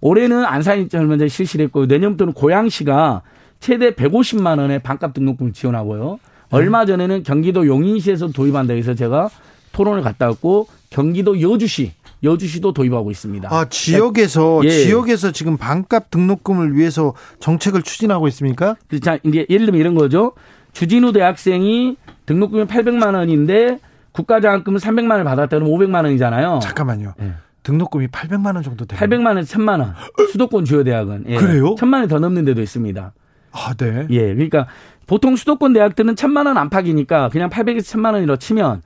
올해는 안산이 제일 먼저 실시를 했고 내년부터는 고양시가 최대 150만 원의 반값 등록금을 지원하고요. 얼마 전에는 경기도 용인시에서 도입한다 해서 제가 토론을 갔다 왔고 경기도 여주시 여주시도 도입하고 있습니다. 아 지역에서 예. 지역에서 지금 반값 등록금을 위해서 정책을 추진하고 있습니까? 자 이제 예를 들면 이런 거죠. 주진우 대학생이 등록금이 800만 원인데 국가장학금을 300만 원을 받았다 그러면 500만 원이잖아요. 잠깐만요. 예. 등록금이 800만 원 정도 돼요. 800만 원에서 1000만 원. 수도권 주요 대학은 예. 그래요? 1000만 원이 더 넘는 데도 있습니다. 아, 네. 예. 그러니까 보통 수도권 대학들은 1000만 원 안팎이니까 그냥 800에서 1000만 원이라 치면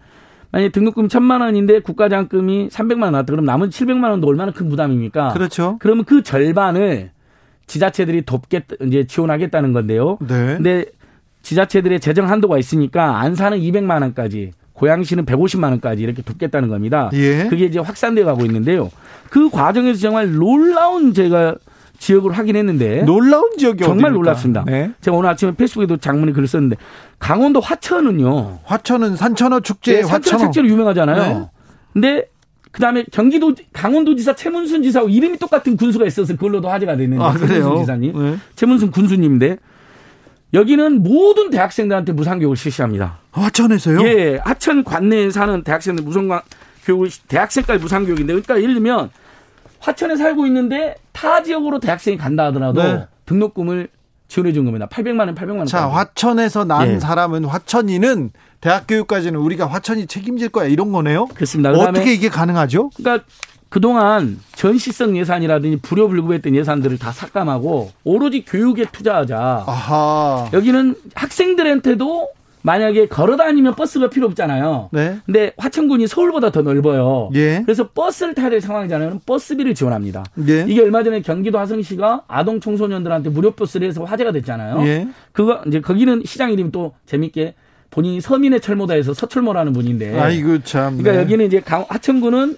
만약에 등록금 1000만 원인데 국가장학금이 300만 원 나왔다. 그럼 남은 700만 원도 얼마나 큰 부담입니까? 그렇죠. 그러면 그 절반을 지자체들이 돕겠 이제 지원하겠다는 건데요. 네. 근데 지자체들의 재정 한도가 있으니까 안산은 200만 원까지 고양시는 150만 원까지 이렇게 돕겠다는 겁니다. 예. 그게 이제 확산돼 가고 있는데요. 그 과정에서 정말 놀라운 제가 지역을 확인했는데 놀라운 지역이 정말 어디입니까? 놀랍습니다. 네. 제가 오늘 아침에 페이스북에도 장문에 글을 썼는데 강원도 화천은요. 화천은 산천어 축제 네, 산천어 축제로 유명하잖아요. 네. 근데 그다음에 경기도 강원도지사 최문순 지사하고 이름이 똑같은 군수가 있어서 그걸로도 화제가 됐는데 아, 최문순 지사님, 네. 최문순 군수님인데 여기는 모든 대학생들한테 무상교육을 실시합니다. 화천에서요? 예, 하천 관내에 사는 대학생들 무상 교육을 대학생까지 무상교육인데 그러니까 예를 들면 화천에 살고 있는데 타 지역으로 대학생이 간다 하더라도 네. 등록금을 지원해 준 겁니다. 800만 원, 800만 원. 자, 화천에서 난 예. 사람은 화천이는 대학 교육까지는 우리가 화천이 책임질 거야 이런 거네요. 그렇습니다. 어떻게 이게 가능하죠? 그러니까 그동안 전시성 예산이라든지 불효불급했던 예산들을 다 삭감하고 오로지 교육에 투자하자. 아하. 여기는 학생들한테도 만약에 걸어 다니면 버스가 필요 없잖아요. 네. 근데 화천군이 서울보다 더 넓어요. 예. 그래서 버스를 타야 될 상황이잖아요. 버스비를 지원합니다. 예. 이게 얼마 전에 경기도 화성시가 아동 청소년들한테 무료 버스를 해서 화제가 됐잖아요. 예. 그거 이제 거기는 시장 이름이 또 재밌게 본인이 서민의 철모다 해서 서철모라는 분인데. 아이고 참. 그러니까 네. 여기는 이제 강- 하천군은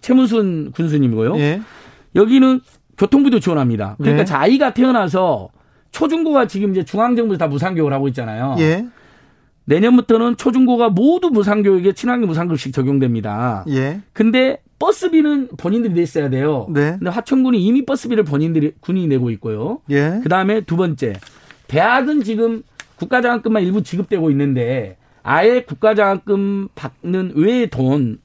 최문순 군수님이고요. 예. 여기는 교통부도 지원합니다. 그러니까 네. 자, 아이가 태어나서 초중고가 지금 이제 중앙정부에서 다 무상교육을 하고 있잖아요. 예. 내년부터는 초중고가 모두 무상교육에 친환경 무상급식 적용됩니다. 예. 근데 버스비는 본인들이 냈어야 돼요. 네. 근데 화천군이 이미 버스비를 본인들이 군이 내고 있고요. 예. 그 다음에 두 번째, 대학은 지금 국가장학금만 일부 지급되고 있는데 아예 국가장학금 받는 외의 돈,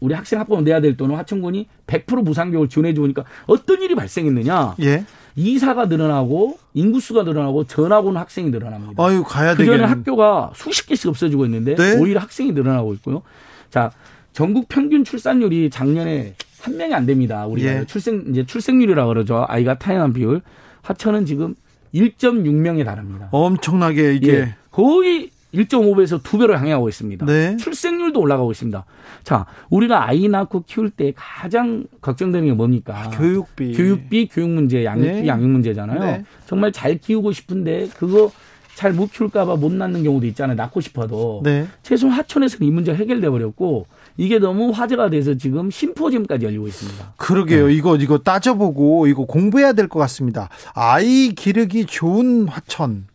우리 학생 학부모 내야 될 돈을 화천군이 100% 무상교육을 지원해 주니까 어떤 일이 발생했느냐? 예. 이사가 늘어나고 인구수가 늘어나고 전학 오는 학생이 늘어납니다. 아유 가야 그전에 되겠네. 학교가 수십 개씩 없어지고 있는데 네. 오히려 학생이 늘어나고 있고요. 자, 전국 평균 출산율이 작년에 한 명이 안 됩니다. 우리가 예. 출생 이제 출생률이라 그러죠. 아이가 태어난 비율. 하천은 지금 1.6명에 달합니다. 엄청나게 이게 예. 거의 1.5배에서 두 배로 향하고 있습니다. 네. 출생률도 올라가고 있습니다. 자, 우리가 아이 낳고 키울 때 가장 걱정되는 게 뭡니까? 교육비. 교육비, 교육 문제, 양육비, 네. 양육 문제잖아요. 네. 정말 잘 키우고 싶은데 그거 잘 못 키울까봐 못 낳는 경우도 있잖아요. 낳고 싶어도. 네. 최소한 하천에서는 이 문제가 해결돼 버렸고 이게 너무 화제가 돼서 지금 심포지엄까지 열리고 있습니다. 그러게요. 네. 이거 이거 따져보고 이거 공부해야 될 것 같습니다. 아이 기르기 좋은 화천.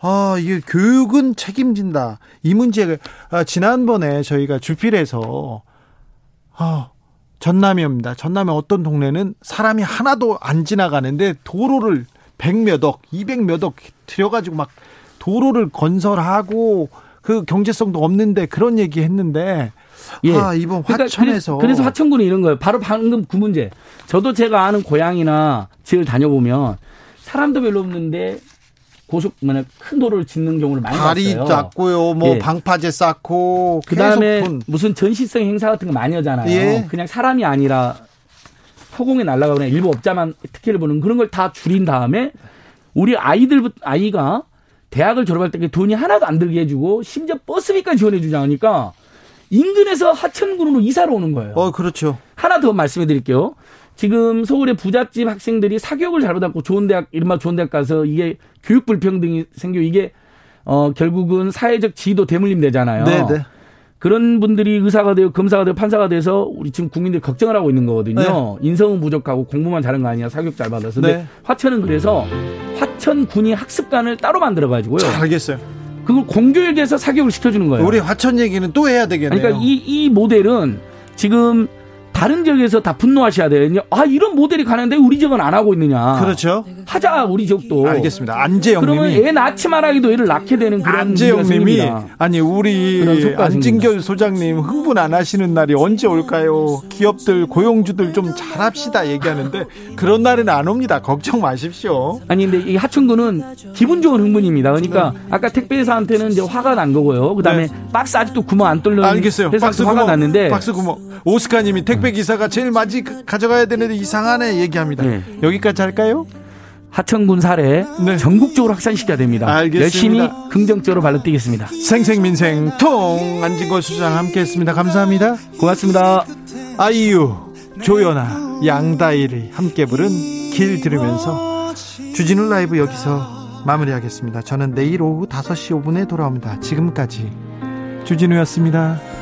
아, 이게 교육은 책임진다. 이 문제를 아, 지난번에 저희가 주필에서 아, 전남이입니다. 전남의 어떤 동네는 사람이 하나도 안 지나가는데 도로를 100몇 억, 200몇 억 들여가지고 막 도로를 건설하고 그 경제성도 없는데 그런 얘기 했는데 예. 아, 이번 그러니까 화천에서 그래서, 그래서 화천군이 이런 거예요. 바로 방금 그 문제. 저도 제가 아는 고향이나 지을 다녀보면 사람도 별로 없는데 고속 뭐냐 큰 도로를 짓는 경우를 많이 다리 봤어요. 쌓고요, 뭐 예. 방파제 쌓고 그 다음에 계속 돈. 무슨 전시성 행사 같은 거 많이 하잖아요. 예. 그냥 사람이 아니라 허공에 날아가거나 일부 업자만 특혜를 보는 그런 걸 다 줄인 다음에 우리 아이들 아이가 대학을 졸업할 때 돈이 하나도 안 들게 해주고 심지어 버스비까지 지원해 주지 않으니까 인근에서 하천군으로 이사를 오는 거예요. 어, 그렇죠. 하나 더 말씀해 드릴게요. 지금 서울의 부잣집 학생들이 사교육을 잘 받았고 좋은 대학, 이른바 좋은 대학 가서 이게 교육 불평등이 생겨 이게 어, 결국은 사회적 지위도 대물림 되잖아요. 네, 네. 그런 분들이 의사가 되고 검사가 되고 판사가 돼서 우리 지금 국민들이 걱정을 하고 있는 거거든요. 인성은 부족하고 공부만 잘한 거 아니야. 사교육 잘 받아서. 근데 네. 화천은 그래서 화, 하천 군이 학습관을 따로 만들어 가지고요. 알겠어요. 그걸 공교육에서 사교육을 시켜주는 거예요. 우리 화천 얘기는 또 해야 되겠네요. 그러니까 이, 이 모델은 지금 다른 지역에서 다 분노하셔야 돼요. 아 이런 모델이 가는데 우리 지역은 안 하고 있느냐. 그렇죠. 하자 우리 지역도. 알겠습니다. 안재영님이 그러면 애 낳지만 하기도 애를 낳게 되는 그런 안재영님이 아니 우리 안진결 소장님 흥분 안 하시는 날이 언제 올까요? 기업들 고용주들 좀 잘합시다 얘기하는데 그런 날은 안 옵니다. 걱정 마십시오. 아니 근데 이 하천구는 기분 좋은 흥분입니다. 그러니까 네. 아까 택배사한테는 이제 화가 난 거고요. 그다음에 네. 박스 아직도 구멍 안 뚫는 알겠어요. 박스 화가 구멍, 났는데 박스 구멍. 오스카님이 택배 택배 기사가 제일 맞이 가져가야 되는데 이상하네 얘기합니다. 네. 여기까지 할까요? 하천군 사례 네. 전국적으로 확산시켜야 됩니다. 알겠습니다. 열심히 긍정적으로 발로 뛰겠습니다. 생생민생 통 안진걸 수장 함께했습니다. 감사합니다. 고맙습니다. 아이유, 조연아, 양다일이 함께 부른 길 들으면서 주진우 라이브 여기서 마무리하겠습니다. 저는 내일 오후 5시 5분에 돌아옵니다. 지금까지 주진우였습니다.